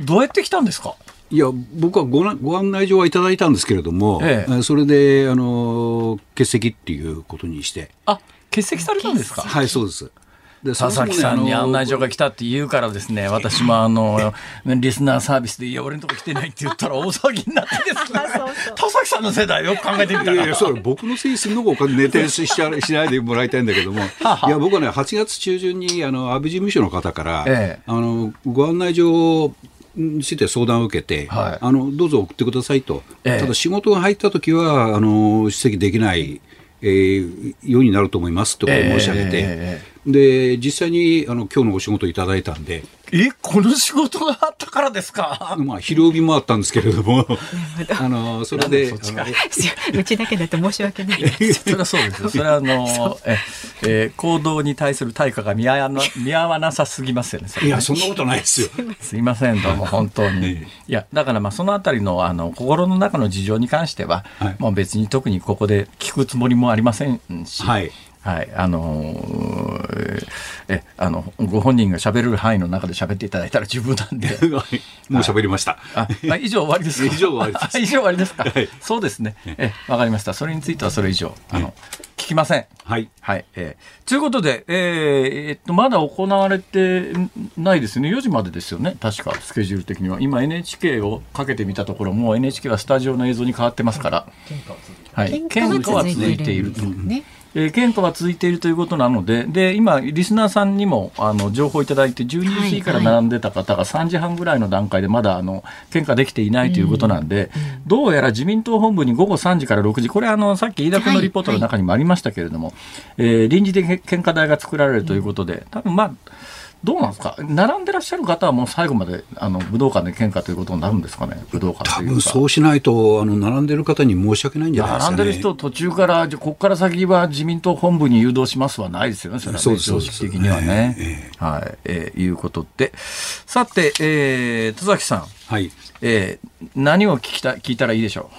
どうやって来たんですか？いや僕はごご案内状はいただいたんですけれども、ええ、それであの欠席っていうことにして。あ欠席されたんですか？はいそうです。佐々木さんに案内状が来たって言うからですね、私もあの、リスナーサービスで、いや、俺のとこ来てないって言ったら大騒ぎになってですね、田崎さんの世代よく考えてみたら。いやいや、それ僕のせいにするのがお金、寝てししないでもらいたいんだけども、いや、僕はね、8月中旬に、あの、安倍事務所の方から、ええ、あの、ご案内状について相談を受けて、はい、あのどうぞ送ってくださいと、ええ、ただ仕事が入った時はあの出席できない、えー、ようになると思いますと申し上げて、で実際にあの今日のお仕事いただいたんで。えこの仕事があったからですか？まあ昼帯もあったんですけれども、あのそれでうちだけだと申し訳ない。それはそうですよ。それはあのええー、行動に対する対価が見合わな見合わなさすぎますよね。いやそんなことないですよ。すいませんどうも本当に。いやだからまあそのあたりのあの心の中の事情に関しては、はい、もう別に特にここで聞くつもりもありませんし。はいはい、あのー、えあのご本人が喋る範囲の中で喋っていただいたら十分なんで。もう喋りました、ああ以上終わりです 以上終わりです。以上終わりですか、はい、そうですね。えわかりました。それについてはそれ以上あの、聞きません。はい。はいえー、ということで、えー、えっとまだ行われてないですね。4時までですよね。確かスケジュール的には。今 NHK をかけてみたところもう NHK はスタジオの映像に変わってますから、はい、喧嘩は続いていると。ねえー、献花は続いているということなので、で今、リスナーさんにもあの情報いただいて、12時から並んでた方が3時半ぐらいの段階でまだあの献花できていないということなんで、どうやら自民党本部に午後3時から6時、これあの、さっき飯田君のリポートの中にもありましたけれども、はえー、臨時で献花台が作られるということで、多分まあ、どうなんですか、並んでらっしゃる方はもう最後まであの武道館で献花ということになるんですかね、武道館多分そうしないと、あの並んでる方に申し訳ないんじゃないですか、ね、並んでる人、途中から、ここから先は自民党本部に誘導しますはないですよね、それはね、正直的にはね。えー、はい、えー、いうことで、さて、えー、戸崎さん、はい。えー、何を聞きた聞いたらいいでしょ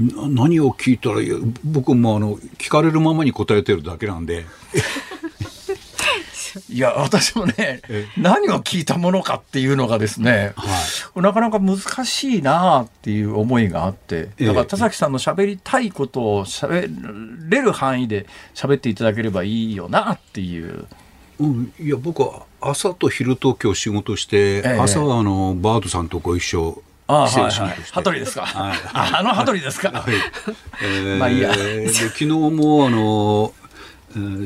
う？何を聞いたらいい？僕もあの聞かれるままに答えてるだけなんでいや、私もね、何を聞いたものかっていうのがですね、はい、なかなか難しいなっていう思いがあって、だから田崎さんの喋りたいことを喋れる範囲で喋っていただければいいよなっていう。うん、いや僕は朝と昼と今日仕事して、ええ、朝はあのバードさんとご一緒あはいはい、羽鳥ですか？はい、あの羽鳥ですか？はい。えー、まあいいや。で昨日もあの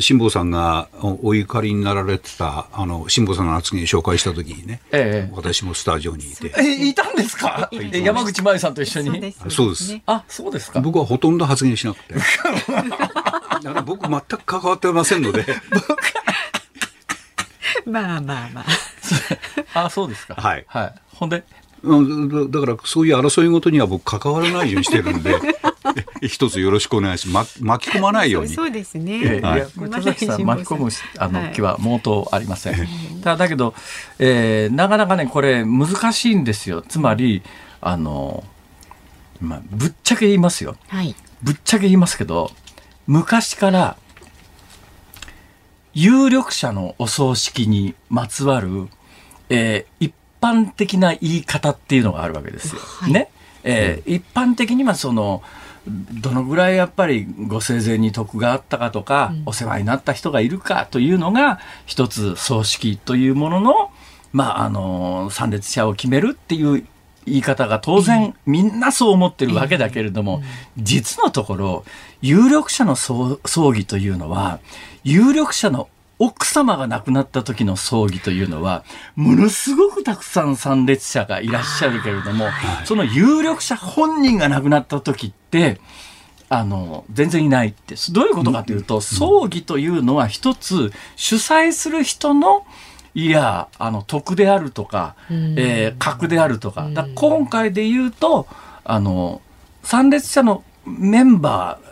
辛坊さんがお怒りになられてたあの辛坊さんの発言紹介した時にね、ええ、私もスタジオにいて。えいたんですか、山口真由さんと一緒に？そうです。あそうですか。僕はほとんど発言しなくて。だから僕全く関わってませんので。まあまあまあ。あ、そうですか。はい。はい。ほんで？だからそういう争いごとには僕関わらないようにしてるんで 一つよろしくお願いします、ま、巻き込まないように。そうですね、はい、田崎さん巻き込むあの、気は毛頭ありません、ただだけど、えー、なかなかねこれ難しいんですよ。つまりあの、まあ、ぶっちゃけ言いますよ、はい、ぶっちゃけ言いますけど昔から有力者のお葬式にまつわる、えー、一般的な言い方っていうのがあるわけですよ。はい、ね。えー、一般的にはその、どのぐらいやっぱりご生前に徳があったかとか、うん、お世話になった人がいるかというのが、一つ葬式というものの、まあ、あの、参列者を決めるっていう言い方が当然みんなそう思ってるわけだけれども、実のところ、有力者の葬儀というのは、有力者の奥様が亡くなった時の葬儀というのは、ものすごくたくさん参列者がいらっしゃるけれども、その有力者本人が亡くなった時って、あの、全然いないって、どういうことかというと、葬儀というのは一つ主催する人の、いや、あの、徳であるとか、えー、格であるとか。か今回で言うと、あの、参列者のメンバー、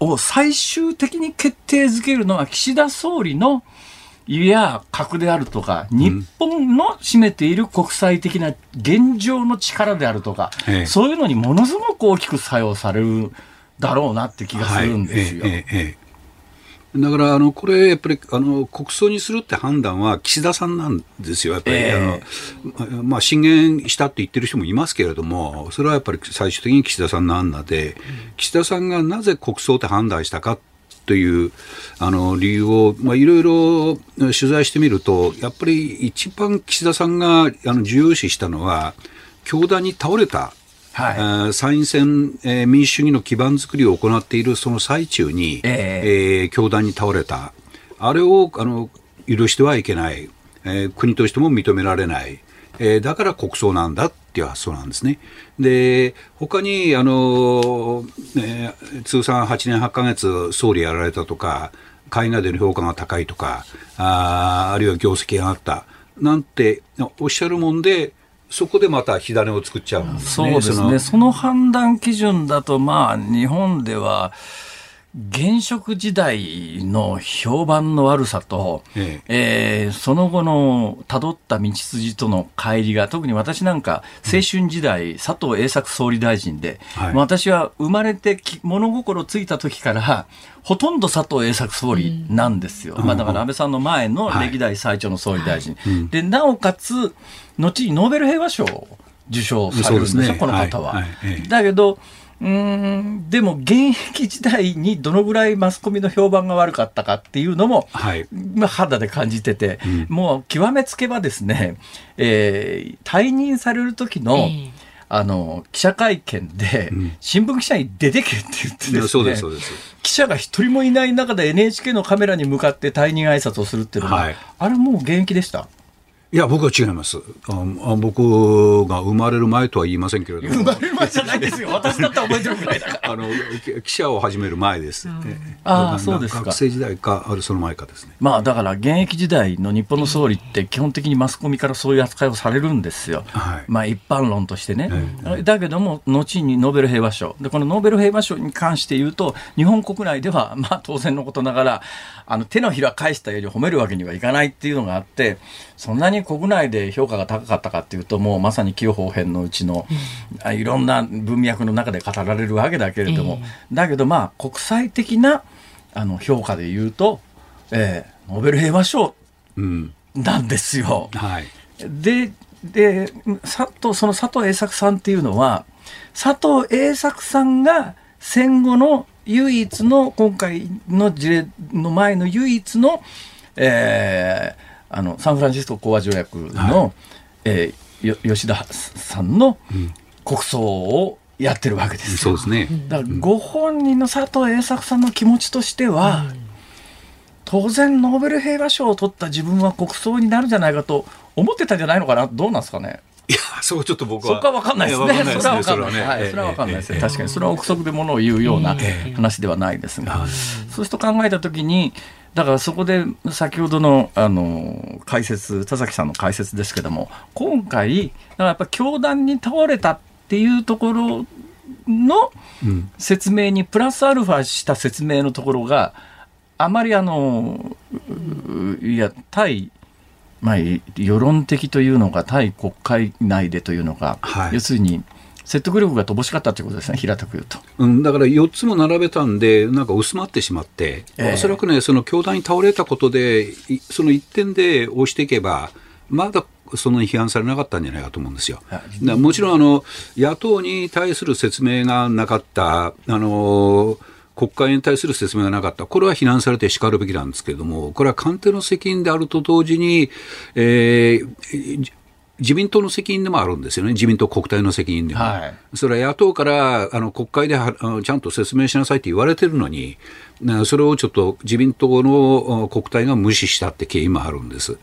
を最終的に決定づけるのは岸田総理のいや核であるとか、日本の占めている国際的な現状の力であるとか、ええ、そういうのにものすごく大きく作用されるだろうなって気がするんですよ。はい。えだからあのこれやっぱりあの国葬にするって判断は岸田さんなんですよ、やっぱり、えー、あのまあ、進言したって言ってる人もいますけれども、それはやっぱり最終的に岸田さんの案なで、岸田さんがなぜ国葬って判断したかというあの理由を、まあ、いろいろ取材してみると、やっぱり一番岸田さんがあの重要視したのは、教団に倒れたはい、参院選、えー、民主主義の基盤づくりを行っているその最中に、えー、えー、教団に倒れた、あれをあの許してはいけない、えー、国としても認められない、えー、だから国葬なんだっていう発想なんですね。で、他に、あの、えー、通算8年8か月総理やられたとか、海外での評価が高いとか、ああるいは業績があった、なんておっしゃるもんで、そこでまた火種を作っちゃうんですね。そうですね。その判断基準だと、まあ、日本では、現職時代の評判の悪さと、ええ。えー、その後の辿った道筋との乖離が、特に私なんか、青春時代、うん、佐藤栄作総理大臣で、はい、私は生まれて物心ついた時から、ほとんど佐藤栄作総理なんですよ。うん、まあ、だから安倍さんの前の歴代最長の総理大臣。はい。はい、で、なおかつ、後にノーベル平和賞を受賞されるんですよ、すね、この方は。だけど、うん。でも現役時代にどのぐらいマスコミの評判が悪かったかっていうのも、はい、まあ、肌で感じてて、うん、もう極めつけばですね、えー、退任される時の、えーあの、記者会見で、新聞記者に出てけって言ってですね、うん、記者が一人もいない中で NHK のカメラに向かって退任挨拶をするっていうのは、はい、あれもう現役でした？いや、僕は違います。あ僕が生まれる前とは言いませんけれども。生まれる前じゃないですよ。私だったら覚えてるぐらいだから。あの、記者を始める前です。ああ、そうですか。学生時代か、あるその前かですね。まあ、だから現役時代の日本の総理って基本的にマスコミからそういう扱いをされるんですよ。はい、まあ、一般論としてね。だけども、後にノーベル平和賞。で、このノーベル平和賞に関して言うと、日本国内では、まあ、当然のことながら、あの、手のひら返したように褒めるわけにはいかないっていうのがあって、そんなに国内で評価が高かったかっていうともうまさに清方編のうちの、うん、いろんな文脈の中で語られるわけだけれども、えー、だけどまあ国際的なあの評価で言うと、えー、ノーベル平和賞なんですよ。うんはい、でで佐藤その佐藤栄作さんっていうのは佐藤栄作さんが戦後の唯一の今回の事例の前の唯一の、えー、あのサンフランシスコ講和条約の、はい、えー、吉田さんの国葬をやってるわけです、そうですね。だからご本人の佐藤栄作さんの気持ちとしては、うん、当然ノーベル平和賞を取った自分は国葬になるんじゃないかと思ってたんじゃないのかな。どうなんですかねいや、そうちょっと僕は。そこは分かんないですね。それは分かんないです。はい、それは分かんないですね。確かに、それは憶測でものを言うような話ではないですが、そうすると考えたときに、だからそこで先ほどのあの解説田崎さんの解説ですけども今回だからやっぱ教団に倒れたっていうところの説明にプラスアルファした説明のところがあまりあのいや対まあ、世論的というのか対国会内でというのか、はい、要するに説得力が乏しかったということですね、平たく言うと。うん、だから4つも並べたんで、なんか薄まってしまって、えー、おそらくね、その教団に倒れたことで、その1点で押していけば、まだそんなに批判されなかったんじゃないかと思うんですよ。もちろんあの野党に対する説明がなかった、あの国会に対する説明がなかった、これは非難されてしかるべきなんですけれども、これは官邸の責任であると同時に、えー、自民党の責任でもあるんですよね、自民党国対の責任でも。はい、それは野党からあの国会であのちゃんと説明しなさいって言われてるのに、それをちょっと自民党の国対が無視したって経緯もあるんです。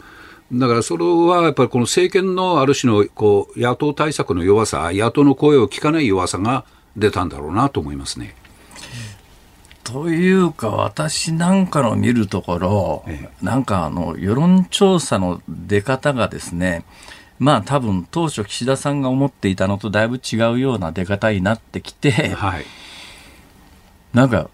だからそれはやっぱりこの政権のある種のこう野党対策の弱さ、野党の声を聞かない弱さが出たんだろうなと思いますね。というか、私なんかの見るところ、なんかあの世論調査の出方がですね、まあ多分当初岸田さんが思っていたのとだいぶ違うような出方になってきて、はい、なんか、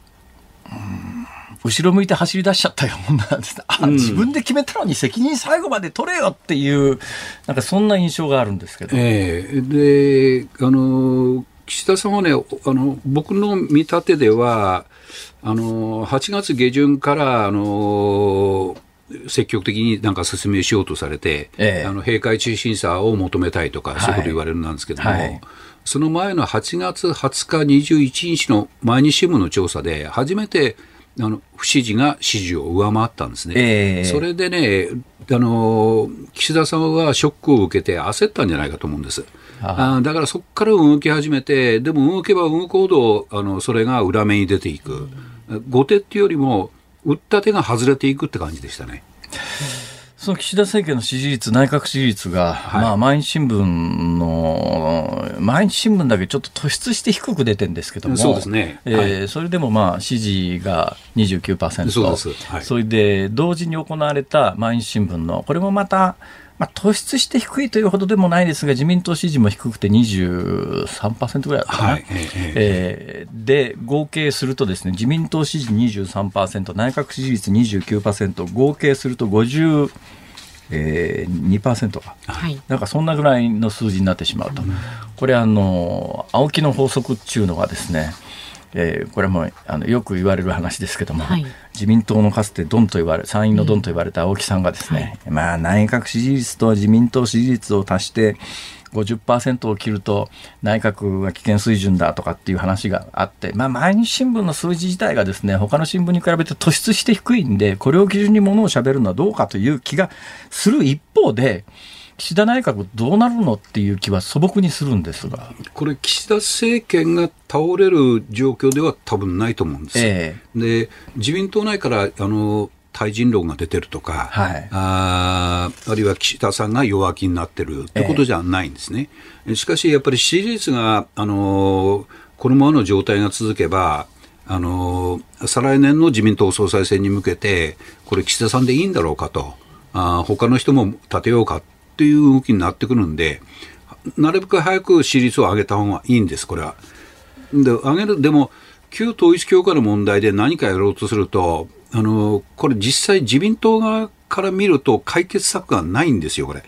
後ろ向いて走り出しちゃったようなあ、自分で決めたのに責任最後まで取れよっていうなんかそんな印象があるんですけど。えー、であの岸田さんはねあの僕の見立てではあの8月下旬からあの積極的になんか説明しようとされて、ええ、あの閉会中審査を求めたいとか、そういうこと言われるんですけども、はいはい、その前の8月20日、21日の毎日新聞の調査で、初めてあの不支持が支持を上回ったんですね。え、それでねあの、岸田さんはショックを受けて焦ったんじゃないかと思うんです。あだからそこから動き始めて、でも動けば動くほどあのそれが裏目に出ていく、後手っていうよりも、打った手が外れていくって感じでしたね。その岸田政権の支持率、内閣支持率が、はい、まあ、毎日新聞の、毎日新聞だけちょっと突出して低く出てるんですけども、そうですね。えー、はい、それでもまあ、支持が29%。そうです。はい、それで、同時に行われた毎日新聞の、これもまた、まあ、突出して低いというほどでもないですが、自民党支持も低くて23%ぐらいだったかな、はいえー、で、合計するとですね、自民党支持23%、内閣支持率29%、合計すると50、えー、2%か、はい、なんかそんなぐらいの数字になってしまうと、これあの、青木の法則っていうのがですね、えー、これもあのよく言われる話ですけども、はい、自民党のかつてドンと言われ参院のドンと言われた青木さんがですね、はい、まあ内閣支持率と自民党支持率を足して50%を切ると内閣は危険水準だとかっていう話があって、まあ、毎日新聞の数字自体がですね他の新聞に比べて突出して低いんでこれを基準にものをしゃべるのはどうかという気がする一方で岸田内閣どうなるのっていう気は素朴にするんですが。これ岸田政権が倒れる状況では多分ないと思うんです、えー、で自民党内からあの対人論が出てるとか、はい、ああるいは岸田さんが弱気になってるってことじゃないんですね。えー、しかしやっぱり支持率が、あのこのままの状態が続けば、あの再来年の自民党総裁選に向けて、これ、岸田さんでいいんだろうかと、あ他の人も立てようかっていう動きになってくるんで、なるべく早く支持率を上げた方がいいんです、これは。で、上げる、でも、旧統一教会の問題で何かやろうとすると、あの、これ実際自民党側から見ると解決策がないんですよ、これ。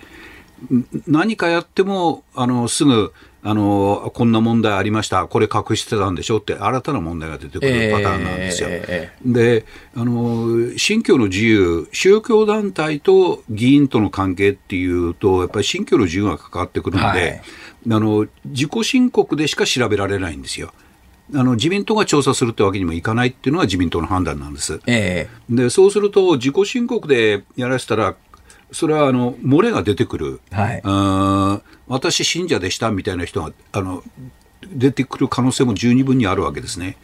何かやっても、あの、すぐ、あの、こんな問題ありました、これ隠してたんでしょって新たな問題が出てくるパターンなんですよ。えー、で、あの、信教の自由、宗教団体と議員との関係っていうと、やっぱり信教の自由が関わってくるので、はい、あの、自己申告でしか調べられないんですよ。あの自民党が調査するってわけにもいかないっていうのが自民党の判断なんです。えー、でそうすると、自己申告でやらせたら、それはあの漏れが出てくる、はい、あ私、信者でしたみたいな人があの出てくる可能性も十二分にあるわけですね。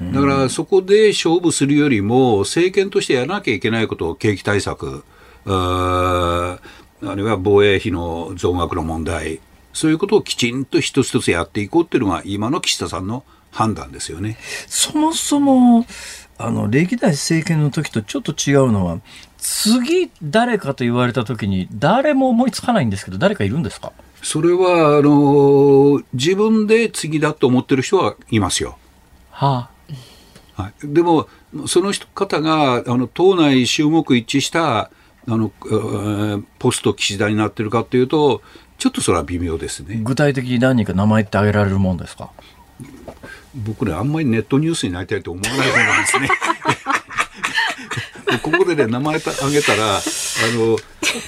だからそこで勝負するよりも、政権としてやらなきゃいけないことを景気対策、ああるいは防衛費の増額の問題、そういうことをきちんと一つ一つやっていこうっていうのが今の岸田さんの判断ですよね。そもそもあの歴代政権の時とちょっと違うのは次誰かと言われた時に誰も思いつかないんですけど誰かいるんですか？それはあの自分で次だと思ってる人はいますよ。はあ、はい、でもその方があの党内衆目一致したあのポスト岸田になってるかというとちょっとそれは微妙ですね。具体的に何人か名前って挙げられるもんですか？僕ねあんまりネットニュースになりたいと思わない方なんですね ここでね名前あげたらあの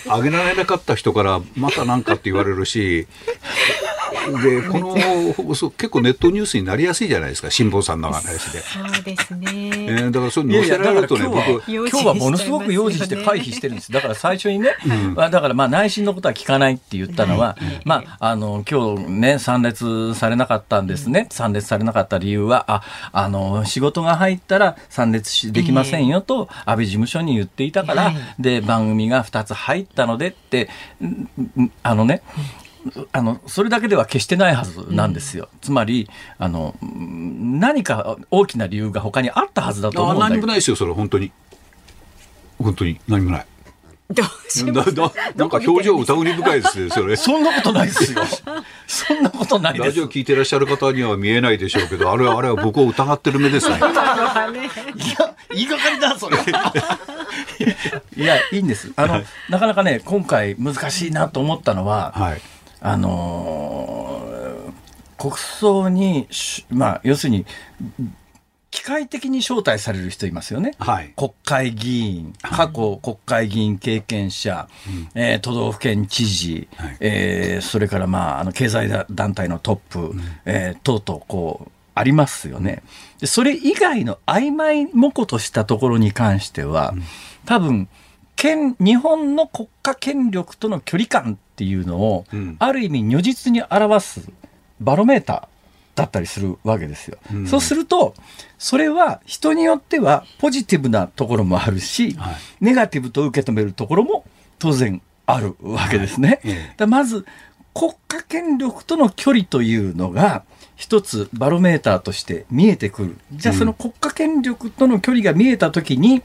あげられなかった人からまた何かって言われるしでこの結構ネットニュースになりやすいじゃないですか辛坊さんの話で。そうですね、えー、だからそれ載せられるとね僕今日はものすごく用心して回避してるんです。だから最初にね、うん、だからまあ内心のことは聞かないって言ったのは、まああの今日ね参列されなかったんですね、参列されなかった理由はああの仕事が入ったら参列できませんよと安倍事務所に言っていたから、で番組が2つ入ったのでってあのね、あのそれだけでは決してないはずなんですよ、うん、つまりあの何か大きな理由が他にあったはずだと思うんだ何もないですよそれ本当に本当に何もないどうしまなんか表情疑り深いですね、それ。そんなことないですよ。そんなことないです。ラジオ聞いてらっしゃる方には見えないでしょうけど、あれは、あれは僕を疑ってる目ですね。いや、言いがかりだ、それ。いや、いいんです。あの、なかなかね、今回難しいなと思ったのは、はい、あのー、国葬に、まあ、要するに、機械的に招待される人いますよね。はい、国会議員、過去国会議員経験者、えー、都道府県知事、はい、えー、それからまあ、あの経済団体のトップ、うん、えー、等々こう、ありますよね。でそれ以外の曖昧模糊としたところに関しては、うん、多分、県日本の国家権力との距離感っていうのを、うん、ある意味如実に表すバロメーターだったりするわけですよ。うん、そうするとそれは人によってはポジティブなところもあるし、はい、ネガティブと受け止めるところも当然あるわけですね。はい、まず国家権力との距離というのが一つバロメーターとして見えてくる。じゃあその国家権力との距離が見えた時に、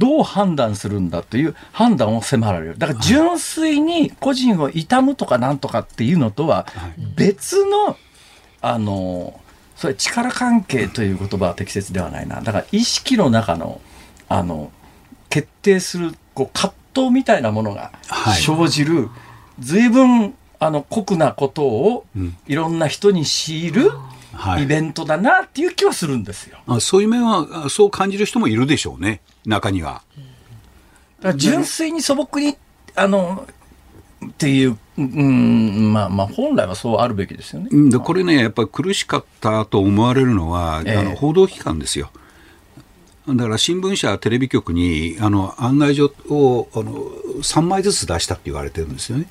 どう判断するんだという判断を迫られる。だから純粋に個人を悼むとかなんとかっていうのとは別の、あの、それ力関係という言葉は適切ではないな。だから意識の中の、あの、決定するこう葛藤みたいなものが生じる、はい、随分あの酷なことをいろんな人に強いる、うんイベントだなっていう気はするんですよ。あそういう面はそう感じる人もいるでしょうね中には。だ純粋に素朴にあのっていう、うん、まあまあ本来はそうあるべきですよね。でこれねやっぱり苦しかったと思われるのは、えー、あの報道機関ですよ。だから新聞社、テレビ局にあの案内状をあの3枚ずつ出したって言われてるんですよね。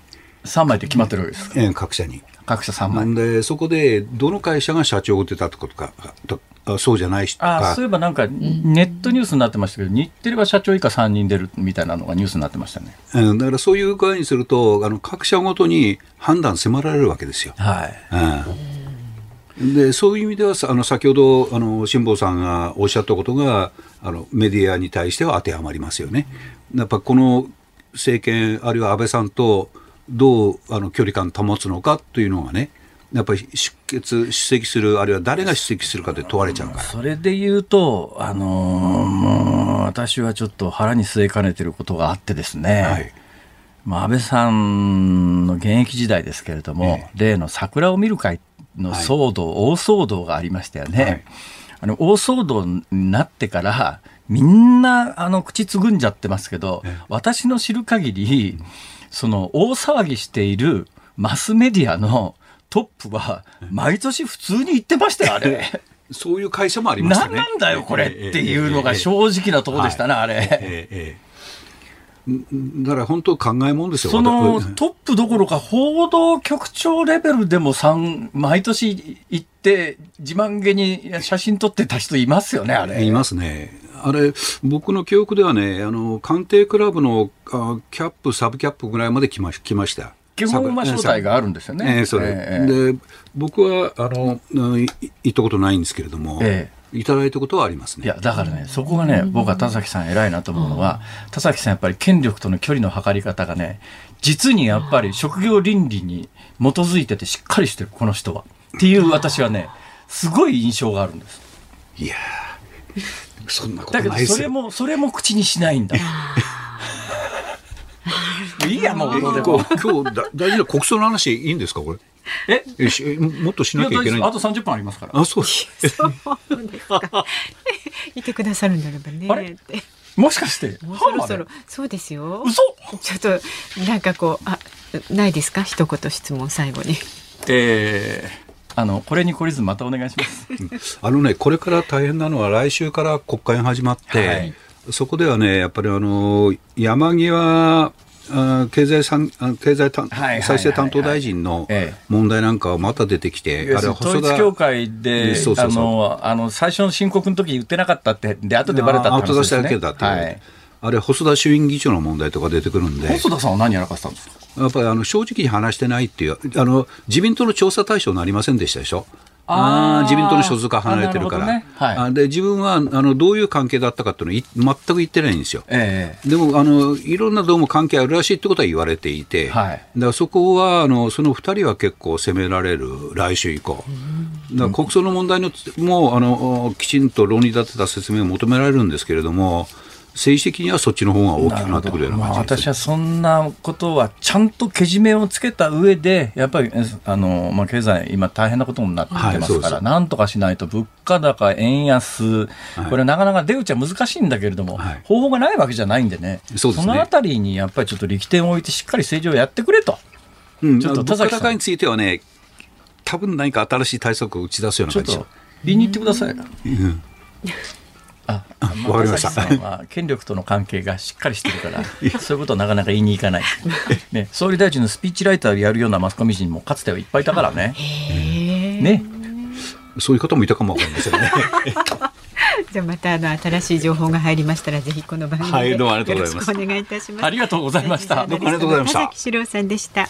3枚って決まってるわけですか、えー、各社に。各社3枚。で、そこで、どの会社が社長を出たってことか、とそうじゃない人あそういえばなんか、ネットニュースになってましたけど、日テレは社長以下3人出るみたいなのがニュースになってましたね。うん、だからそういう具合にすると、あの各社ごとに判断迫られるわけですよ。はい。うん、でそういう意味ではあの先ほどあの辛坊さんがおっしゃったことがあのメディアに対しては当てはまりますよね。やっぱこの政権あるいは安倍さんとどうあの距離感保つのかというのがね、やっぱり出欠、出席する、あるいは誰が出席するかで問われちゃうから。それで言うと、あのー、もう私はちょっと腹に据えかねてることがあってですね、はい、まあ、安倍さんの現役時代ですけれども、え例の桜を見る会の騒動、はい、大騒動がありましたよね。はい、あの大騒動になってから、みんなあの口つぐんじゃってますけど、私の知る限り、うんその大騒ぎしているマスメディアのトップは毎年普通に言ってましたよ、あれ。そういう会社もありましたね。何なんだよ、これっていうのが正直なとこでしたね、あれ。だから本当考えもんですよ。そのトップどころか報道局長レベルでも毎年行って自慢げに写真撮ってた人いますよね、あれ。いますね。あれ、僕の記憶ではね、あの、官邸クラブのあキャップ、サブキャップぐらいまで来ま来ました。基本は招待があるんですよね。えー、それ、えー、で僕はあの行ったことないんですけれども、えーいただいたことはありますね。いや、だからね、そこがね、僕は田崎さん偉いなと思うのは、田崎さんやっぱり権力との距離の測り方がね、実にやっぱり職業倫理に基づいててしっかりしてる、この人は。っていう私はね、すごい印象があるんです。いやそんなことないだけど、それも、それも口にしないんだ。いいや、もう。今日、大事な国葬の話いいんですか、これ？え？えもっとしなきゃいけないあと30分ありますから。あそうそうですか。いてくださるんだればね。もしかしてもうそろそろそうですよ。嘘？ちょっとなんかこうあないですか？一言質問最後に。えーあのこれに懲りずまたお願いします。あのねこれから大変なのは来週から国会が始まって、はい、そこではねやっぱりあの山際経済産経済再生担当大臣の問題なんかはまた出てきて、あれ統一教会であのあの最初の申告の時言ってなかったって、で後でばれたって話ですね。後出しだけだって、はい、あれ、細田衆院議長の問題とか出てくるんで、細田さんは何やらかしたんですか？やっぱりあの正直に話してないっていうあの、自民党の調査対象になりませんでしたでしょ？あ自民党の所属が離れてるから、ね。はい、で自分はあのどういう関係だったかっていうのは全く言ってないんですよ、えー、でもあのいろんなどうも関係あるらしいってことは言われていて、はい、だからそこはあのその2人は結構責められる、来週以降。だから国葬の問題のもあのきちんと論理立てた説明を求められるんですけれども、政治的にはそっちの方が大きくなってくるような感じ、まあ、私はそんなことはちゃんとけじめをつけた上で、やっぱりあの、まあ、経済、今、大変なことになってますから、はい、なんとかしないと、物価高、円安、これ、なかなか出口は難しいんだけれども、はい、方法がないわけじゃないんでね、そ、ね、のあたりにやっぱりちょっと力点を置いて、しっかり政治をやってくれと。うん、ちょっと物価高についてはね、多分何か新しい対策を打ち出すような感じ。言いに行ってください。うんあ、わかりました。権力との関係がしっかりしてるから、そういうことはなかなか言いに行かない。ね、総理大臣のスピーチライターでやるようなマスコミ人もかつてはいっぱいいたからね。ね。そういう方もいたかもわかりませんね。じゃあまたあの新しい情報が入りましたらぜひこの番組でよろしくお願いいたします。ありがとうございました。どうもありがとうございました。田崎史郎さんでした。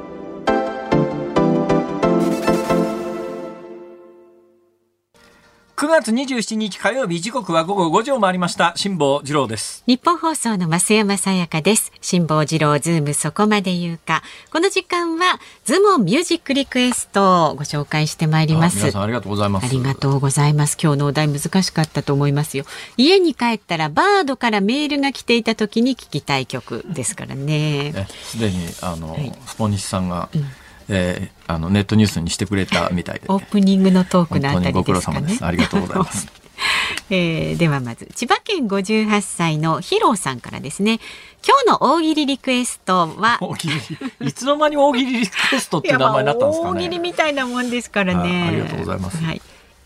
9月27日火曜日時刻は午後5時を回りました。辛坊治郎です。ニッポン放送の増山さやかです。辛坊治郎ズームそこまで言うか。この時間はズームミュージックリクエストをご紹介してまいります。皆さんありがとうございます。ありがとうございます。今日のお題難しかったと思いますよ。家に帰ったらバードからメールが来ていた時に聞きたい曲ですからね。すでにあの、はい、スポニチさんが、うんえー、あのネットニュースにしてくれたみたいで、オープニングのトークのあたりですかね。ご苦労様です。ありがとうございます。えー、ではまず千葉県58歳のヒロさんからですね今日の大喜利リクエストは大喜利いつの間に大喜利リクエストって名前になったんですかね大喜利みたいなもんですからねありがとうございます、はい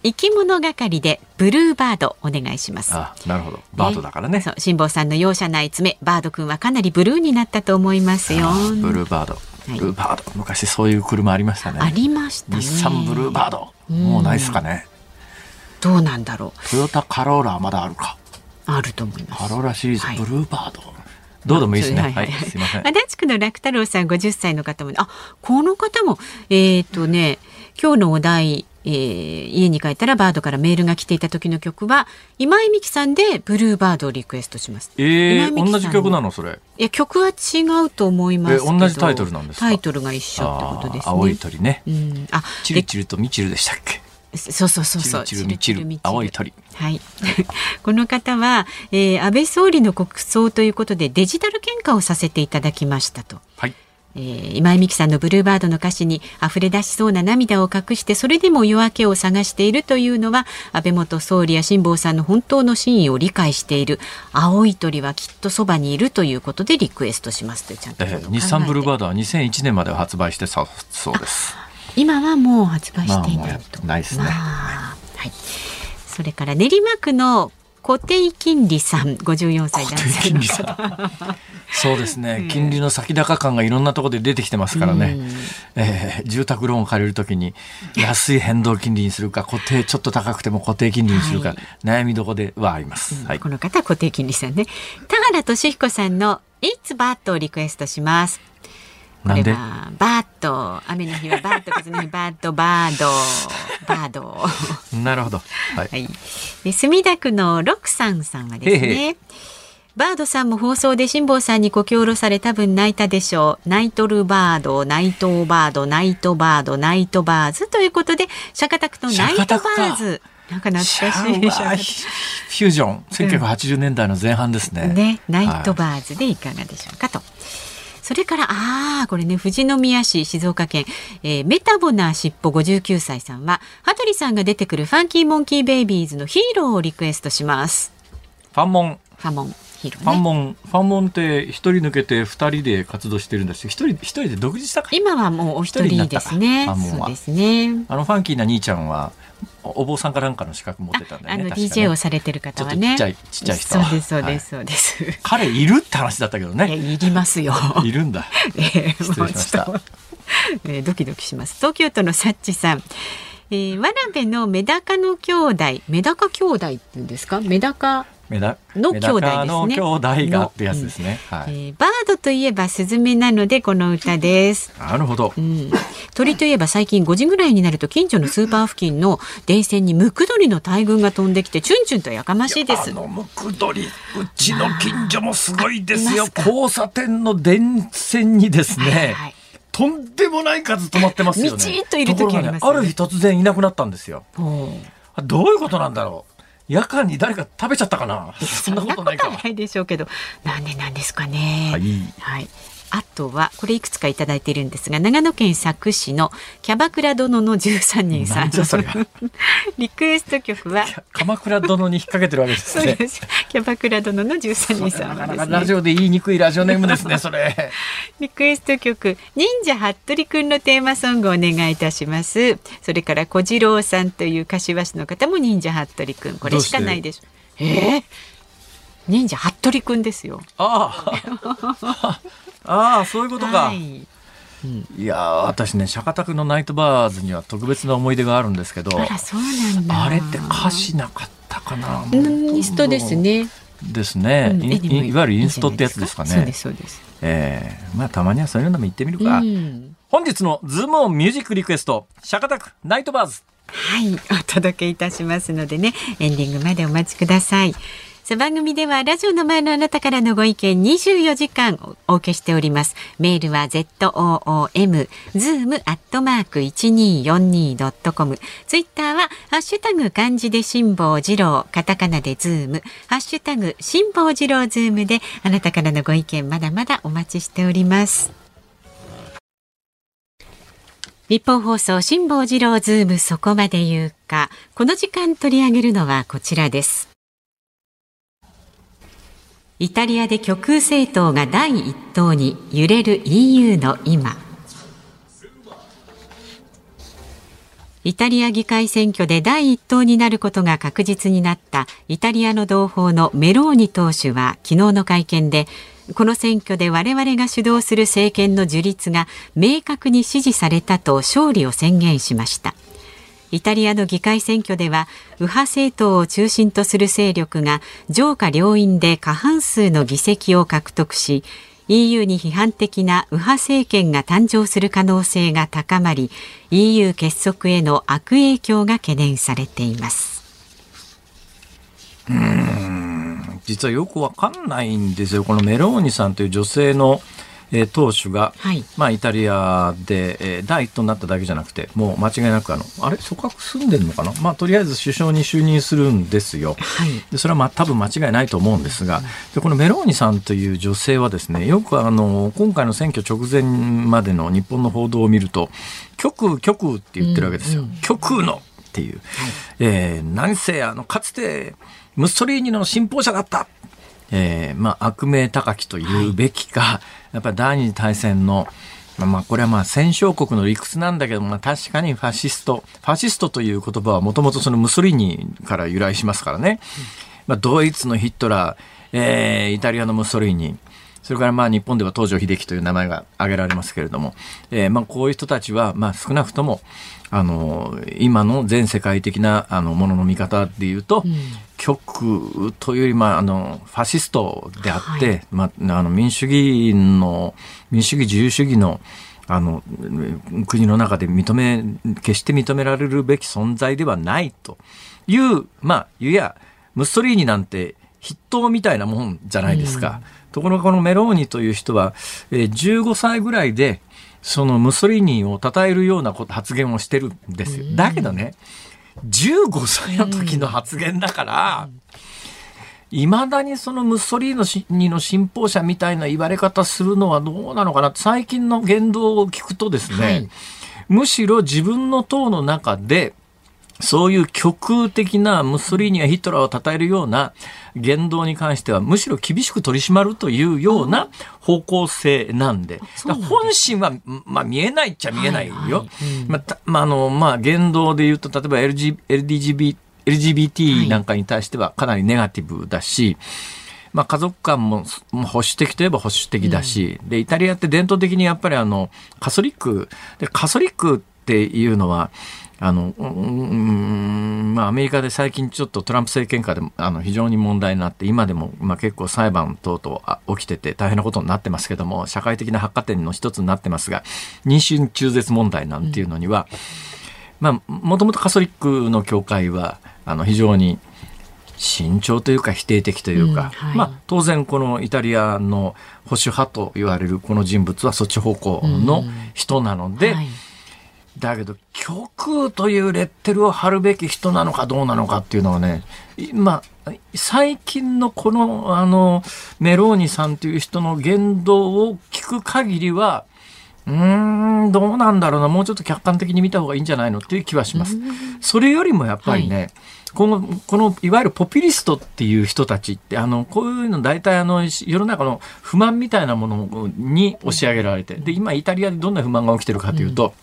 生き物係でブルーバードお願いします。あ、なるほど。バードだからね。そう、辛坊さんの容赦ない爪、バード君はかなりブルーになったと思いますよ。ブルーバード。ブルーバード、昔そういう車ありましたね。ありました、ね、日産ブルーバード。もうないですかね。どうなんだろう。トヨタカローラまだあるか。あると思います。カローラシリーズ、ブルーバード。どうでもいいですね。はい、はい、すみません。足立区の楽太郎さん、50歳の方も、あ、この方も、えっ、ー、とね、今日のお題、えー、家に帰ったらバードからメールが来ていた時の曲は今井美樹さんでブルーバードをリクエストします。えー、同じ曲なのそれ。いや曲は違うと思います同じタイトルなんですタイトルが一緒ってことですね。青い鳥ね。うん、あ、チルチルとミチルでしたっけ？そうそうそうそう。チルミチル青い鳥。はい。この方は、えー、安倍総理の国葬ということでデジタル献花をさせていただきましたと。はい。えー、今井美樹さんのブルーバードの歌詞に溢れ出しそうな涙を隠してそれでも夜明けを探しているというのは安倍元総理や辛坊さんの本当の真意を理解している青い鳥はきっとそばにいるということでリクエストしますとちゃんと、えー、日産ブルーバードは2001年まで発売してさそうです。今はもう発売していないと、まあ、ないですね、はい、それから練馬区の固定金利さん54歳男性の方。そうですね、金利の先高感がいろんなところで出てきてますからね、えー、住宅ローンを借りるときに安い変動金利にするか固定ちょっと高くても固定金利にするか、はい、悩みどこではあります、はい、この方固定金利さんね。田原俊彦さんの「It's Bad」をリクエストしますなんで？バート雨の日はバート風の日バートバード バードなるほどはい、はい、で墨田区のロクさんさんはですねへへバードさんも放送で辛坊さんにこき下ろされ多分泣いたでしょう。ナイトルバード、ナイトバード、ナイトバード、ナイトバーズということで、シャカタクとナイトバーズ。なんか懐かしい。フュージョン、1980年代の前半ですね。うん、ね、ナイトバーズでいかがでしょうかと。はいそれから、ああ、これね、富士宮市、静岡県、えー、メタボな尻尾59歳さんは、羽鳥さんが出てくるファンキーモンキーベイビーズのヒーローをリクエストします。ファンモン。ファンモン。ね、ファンモン、ファンモンって一人抜けて二人で活動してるんですよ。一人、一人で独自したか今はもうお一人ですね。そうですね。あのファンキーな兄ちゃんは、お坊さんかなんかの資格持ってたんだよね。あの DJ をされてる方はね。ちっちゃいちっちゃい人そうですそうですそうです。彼いるって話だったけどね。いいりますよ。いるんだ。えー、失礼しました。えー、ドキドキします。東京都のサッチさん。えー、わらべのメダカの兄弟、メダカ兄弟って言うんですか？メダカメダの兄弟ですね。兄弟がってやつですね。はい、えー、バードといえばスズメなのでこの歌です。なるほど、うん。鳥といえば最近5時ぐらいになると近所のスーパー付近の電線にムクドリの大群が飛んできてチュンチュンとやかましいです。あのムクドリうちの近所もすごいですよ。交差点の電線にですね。はいはいとんでもない数止まってますよね。といる時あね、ある日突然いなくなったんですよ。どういうことなんだろう。夜間に誰か食べちゃったかな？そんなことないか。ないでしょうけど、なんでなんですかね。はい。はい。あとはこれいくつか頂いているんですが長野県佐久市のキャバクラ殿の13人さん。リクエスト曲は鎌倉殿に引っ掛けてるわけですね。キャバクラ殿の13人さん、ね、ラジオで言いにくいラジオネームですねそれ。リクエスト曲忍者服部くんのテーマソングをお願いいたします。それから小次郎さんという柏市の方も忍者服部くんこれしかないでしょえー、忍者服部くんですよ。ああ ああそういうことか、はい、うん、いや私ねシャカタクのナイトバーズには特別な思い出があるんですけどあらそうなんだ。あれって歌詞なかったかなインストですね。ですね、うん、いわゆるインストってやつですかね。そうですそうです。ええー、まあたまにはそういうのも言ってみるか、うん、本日のズームオンミュージックリクエストシャカタクナイトバーズ。はいお届けいたしますのでねエンディングまでお待ちくださいさ番組ではラジオの前のあなたからのご意見24時間お受けしております。メールは zoom zoom アットマーク 1242.com ツイッターはハッシュタグ漢字で辛坊治郎カタカナでズームハッシュタグ辛坊治郎ズームであなたからのご意見まだまだお待ちしております。ニッポン放送辛坊治郎ズームそこまで言うかこの時間取り上げるのはこちらですイタリアで極右政党が第一党に揺れる EU の今。イタリア議会選挙で第一党になることが確実になったイタリアの同胞のメローニ党首は昨日の会見でこの選挙で我々が主導する政権の樹立が明確に支持されたと勝利を宣言しました。イタリアの議会選挙では右派政党を中心とする勢力が上下両院で過半数の議席を獲得し EU に批判的な右派政権が誕生する可能性が高まり EU 結束への悪影響が懸念されています。うん。実はよくわかんないんですよ。このメローニさんという女性のえー、党首が、はい、まあ、イタリアで、えー、第一党になっただけじゃなくてもう間違いなくあのあれ？組閣住んでるのかな、まあ、とりあえず首相に就任するんですよ、はい、でそれはまあ多分間違いないと思うんですがでこのメローニさんという女性はですねよくあの今回の選挙直前までの日本の報道を見ると極右極右って言ってるわけですよ、うんうん、極右のっていう、はい、えー、何せあのかつてムッソリーニの信奉者だったえー、まあ、悪名高きと言うべきか、はい、やっぱり第二次大戦の、まあ、これはまあ戦勝国の理屈なんだけど、まあ、確かにファシスト、ファシストという言葉はもともとそのムソリーニから由来しますからね。まあ、ドイツのヒットラー、えー、イタリアのムッソリーニ、それからまあ日本では東条英機という名前が挙げられますけれども、えー、まあこういう人たちはまあ少なくともあの今の全世界的なあのものの見方でいうと、うん、極右というよりまああのファシストであって、はい、まああの民主主義の民主主義自由主義のあの国の中で認め決して認められるべき存在ではないというまあいやムッソリーニなんて筆頭みたいなもんじゃないですか。うんところがこのメローニという人は、えー、15歳ぐらいで、そのムッソリーニを称えるような発言をしてるんですよ。だけどね、15歳の時の発言だから、いまだにそのムッソリーニの信奉者みたいな言われ方するのはどうなのかな最近の言動を聞くとですね、はい、むしろ自分の党の中でそういう極右的なムッソリーニやヒトラーを称えるような言動に関してはむしろ厳しく取り締まるというような方向性なんで、本心は、まあ、見えないっちゃ見えないよ。はいはい。うん、まあ、まあ、あの、まあ、言動で言うと、例えば LG LDGB LGBT なんかに対してはかなりネガティブだし、まあ、家族間も保守的といえば保守的だし、で、イタリアって伝統的にやっぱりあの、カソリック、で、カソリックっていうのは、あの、うん、まあ、アメリカで最近ちょっとトランプ政権下であの非常に問題になって、今でも、まあ、結構裁判等々起きてて大変なことになってますけども、社会的な発火点の一つになってますが、妊娠中絶問題なんていうのには、うん、まあ、もともとカソリックの教会は、あの、非常に、慎重というか否定的というか、うんはい、まあ、当然このイタリアの保守派と言われるこの人物はそっち方向の人なので、うんはいだけど、極右というレッテルを貼るべき人なのかどうなのかっていうのはね、今、最近のこの、あの、メローニさんという人の言動を聞く限りは、うーん、どうなんだろうな、もうちょっと客観的に見た方がいいんじゃないのっていう気はします。それよりもやっぱりね、はいこの、この、いわゆるポピュリストっていう人たちって、あの、こういうの大体あの、世の中の不満みたいなものに押し上げられて、で、今イタリアでどんな不満が起きてるかというと、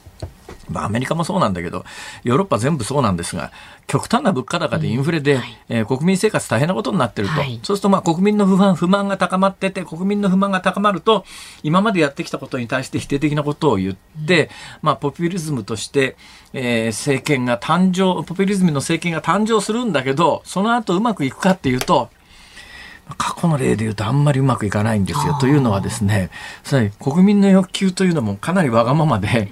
まあ、アメリカもそうなんだけど、ヨーロッパ全部そうなんですが、極端な物価高でインフレで、うんはい、えー、国民生活大変なことになってると、はい、そうするとまあ国民の不満、不満が高まってて、国民の不満が高まると、今までやってきたことに対して否定的なことを言って、うん、まあ、ポピュリズムとして、えー、政権が誕生、ポピュリズムの政権が誕生するんだけど、その後うまくいくかっていうと、過去の例で言うとあんまりうまくいかないんですよ。というのはですね、国民の欲求というのもかなりわがままで、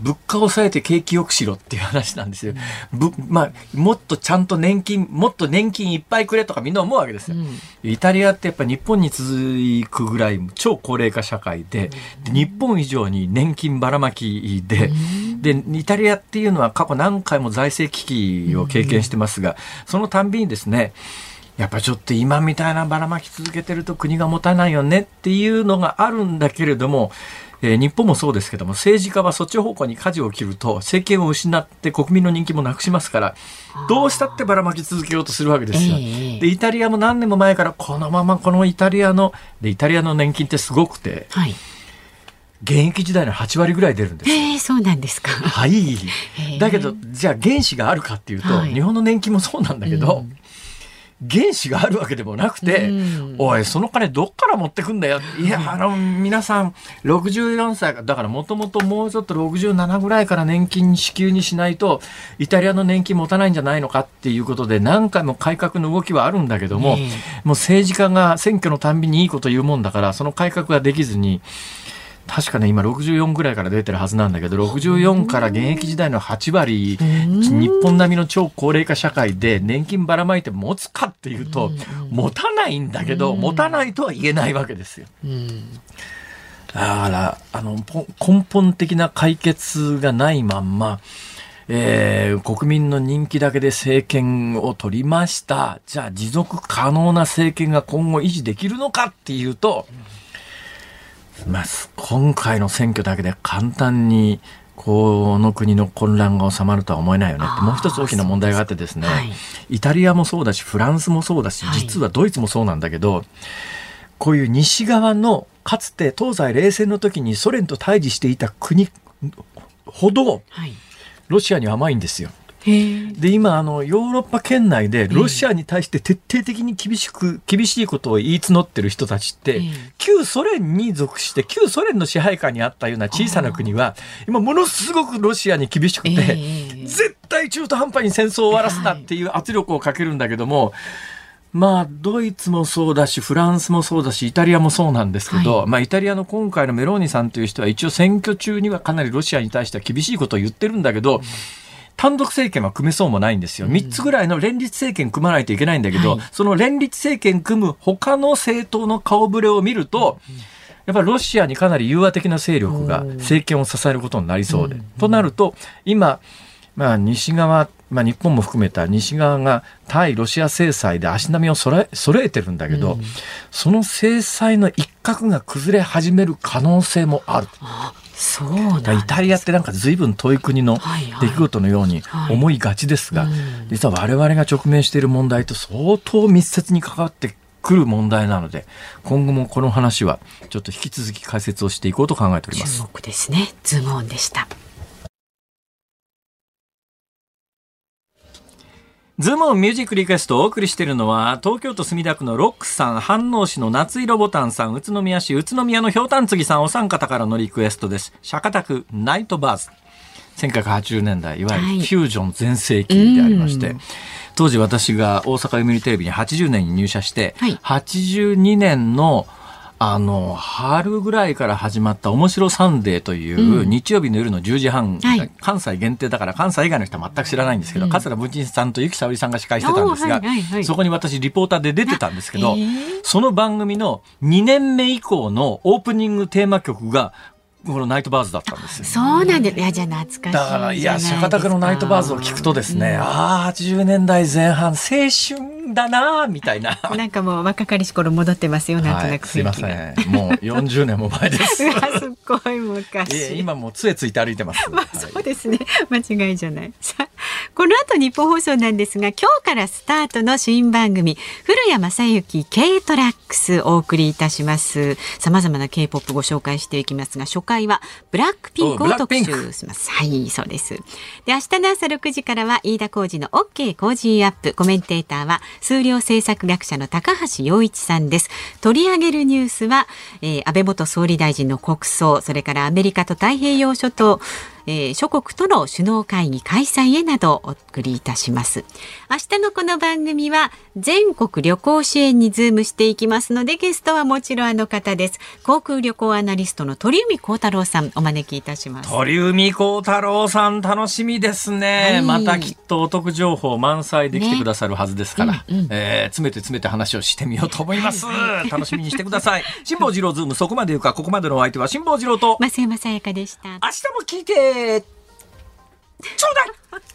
物価を抑えて景気よくしろっていう話なんですよ。ぶまあ、もっとちゃんと年金、もっと年金いっぱいくれとかみんな思うわけですよ。うん、イタリアってやっぱ日本に続くぐらい超高齢化社会で、で日本以上に年金ばらまきで、で、イタリアっていうのは過去何回も財政危機を経験してますが、そのたんびにですね、やっぱちょっと今みたいなばらまき続けてると国が持たないよねっていうのがあるんだけれども、えー、日本もそうですけども政治家はそっち方向に舵を切ると政権を失って国民の人気もなくしますからどうしたってばらまき続けようとするわけですよ。でイタリアも何年も前からこのままこのイタリアのでイタリアの年金ってすごくて。はい現役時代の8割ぐらい出るんですえー、そうなんですか。はい。だけど、じゃあ原資があるかっていうと、はい、日本の年金もそうなんだけど、うん原資があるわけでもなくて、おい、その金どっから持ってくんだよ。いや、あの、皆さん、64歳、だからもともともうちょっと67ぐらいから年金支給にしないと、イタリアの年金持たないんじゃないのかっていうことで、何回も改革の動きはあるんだけども、もう政治家が選挙のたんびにいいこと言うもんだから、その改革ができずに、確かね今64ぐらいから出てるはずなんだけど64から現役時代の8割日本並みの超高齢化社会で年金ばらまいて持つかっていうと持たないんだけど持たないとは言えないわけですよ。だからあの根本的な解決がないまんまえー、国民の人気だけで政権を取りました。じゃあ持続可能な政権が今後維持できるのかっていうと、まあ、今回の選挙だけで簡単にこの国の混乱が収まるとは思えないよね。ってもう一つ大きな問題があってですね、はい、イタリアもそうだしフランスもそうだし実はドイツもそうなんだけど、はい、こういう西側のかつて東西冷戦の時にソ連と対峙していた国ほどロシアに甘いんですよ。で今あのヨーロッパ圏内でロシアに対して徹底的に厳しく厳しいことを言い募ってる人たちって、旧ソ連に属して旧ソ連の支配下にあったような小さな国は今ものすごくロシアに厳しくて、絶対中途半端に戦争を終わらすなっていう圧力をかけるんだけども。まあ、ドイツもそうだし、フランスもそうだし、イタリアもそうなんですけど、はい、まあ、イタリアの今回のメローニさんという人は一応選挙中にはかなりロシアに対しては厳しいことを言ってるんだけど、うん単独政権は組めそうもないんですよ。3つぐらいの連立政権組まないといけないんだけど、はい、その連立政権組む他の政党の顔ぶれを見ると、やっぱりロシアにかなり融和的な勢力が政権を支えることになりそうで。となると、今、まあ、西側、まあ、日本も含めた西側が対ロシア制裁で足並みをそえ揃えてるんだけど、うん、その制裁の一角が崩れ始める可能性もある。そうイタリアってなんか随分遠い国の出来事のように思いがちですが、実は我々が直面している問題と相当密接に関わってくる問題なので今後もこの話はちょっと引き続き解説をしていこうと考えております。注目ですね。ズームオンでしたズームオンミュージックリクエストをお送りしているのは、東京都墨田区のロックさん、飯能市の夏色ボタンさん、宇都宮市宇都宮のひょうたんつぎさん、お三方からのリクエストです。シャカタクナイトバーズ。1980年代、いわゆるフュージョン全盛期でありまして、はい、当時私が大阪読売テレビに80年に入社して、はい、82年のあの、春ぐらいから始まった面白サンデーという、日曜日の夜の10時半、はい、関西限定だから関西以外の人は全く知らないんですけど、うん、桂文珍さんと由紀さおりさんが司会してたんですが、はいはいはい、そこに私リポーターで出てたんですけど、その番組の2年目以降のオープニングテーマ曲がこのナイトバーズだったんですよ。そうなんです。いや、じゃ懐かしいだから、いや、シャカタクのナイトバーズを聞くとですね、うん、ああ、80年代前半、青春だなみたいな。なんかもう若かりし頃戻ってますよ、なんとなく、はい、すいません。もう40年も前です。すっごい昔。今もう杖ついて歩いてます。まあ、そうですね。間違いじゃない。さあ、この後日本放送なんですが、今日からスタートの新番組、古谷正幸 K トラックスお送りいたします。様々な K-POP ご紹介していきますが、初回回はブラックピンクを特集します。はい、そうです。で、明日の朝6時からは飯田浩二の OK 工事アップ。コメンテーターは数量政策学者の高橋洋一さんです。取り上げるニュースは、えー、安倍元総理大臣の国葬、それからアメリカと太平洋諸島、えー、諸国との首脳会議開催へなどお送りいたします。明日のこの番組は全国旅行支援にズームしていきますのでゲストはもちろんあの方です。航空旅行アナリストの鳥海高太朗さんお招きいたします。鳥海高太朗さん楽しみですね、はい、またきっとお得情報満載で来てくださるはずですから、ね。うんうん、えー、詰めて詰めて話をしてみようと思います、はい、楽しみにしてください。辛坊治郎ズームそこまで言うかここまでのお相手は辛坊治郎と。増山さやかでした。明日も聞いてちょうだい。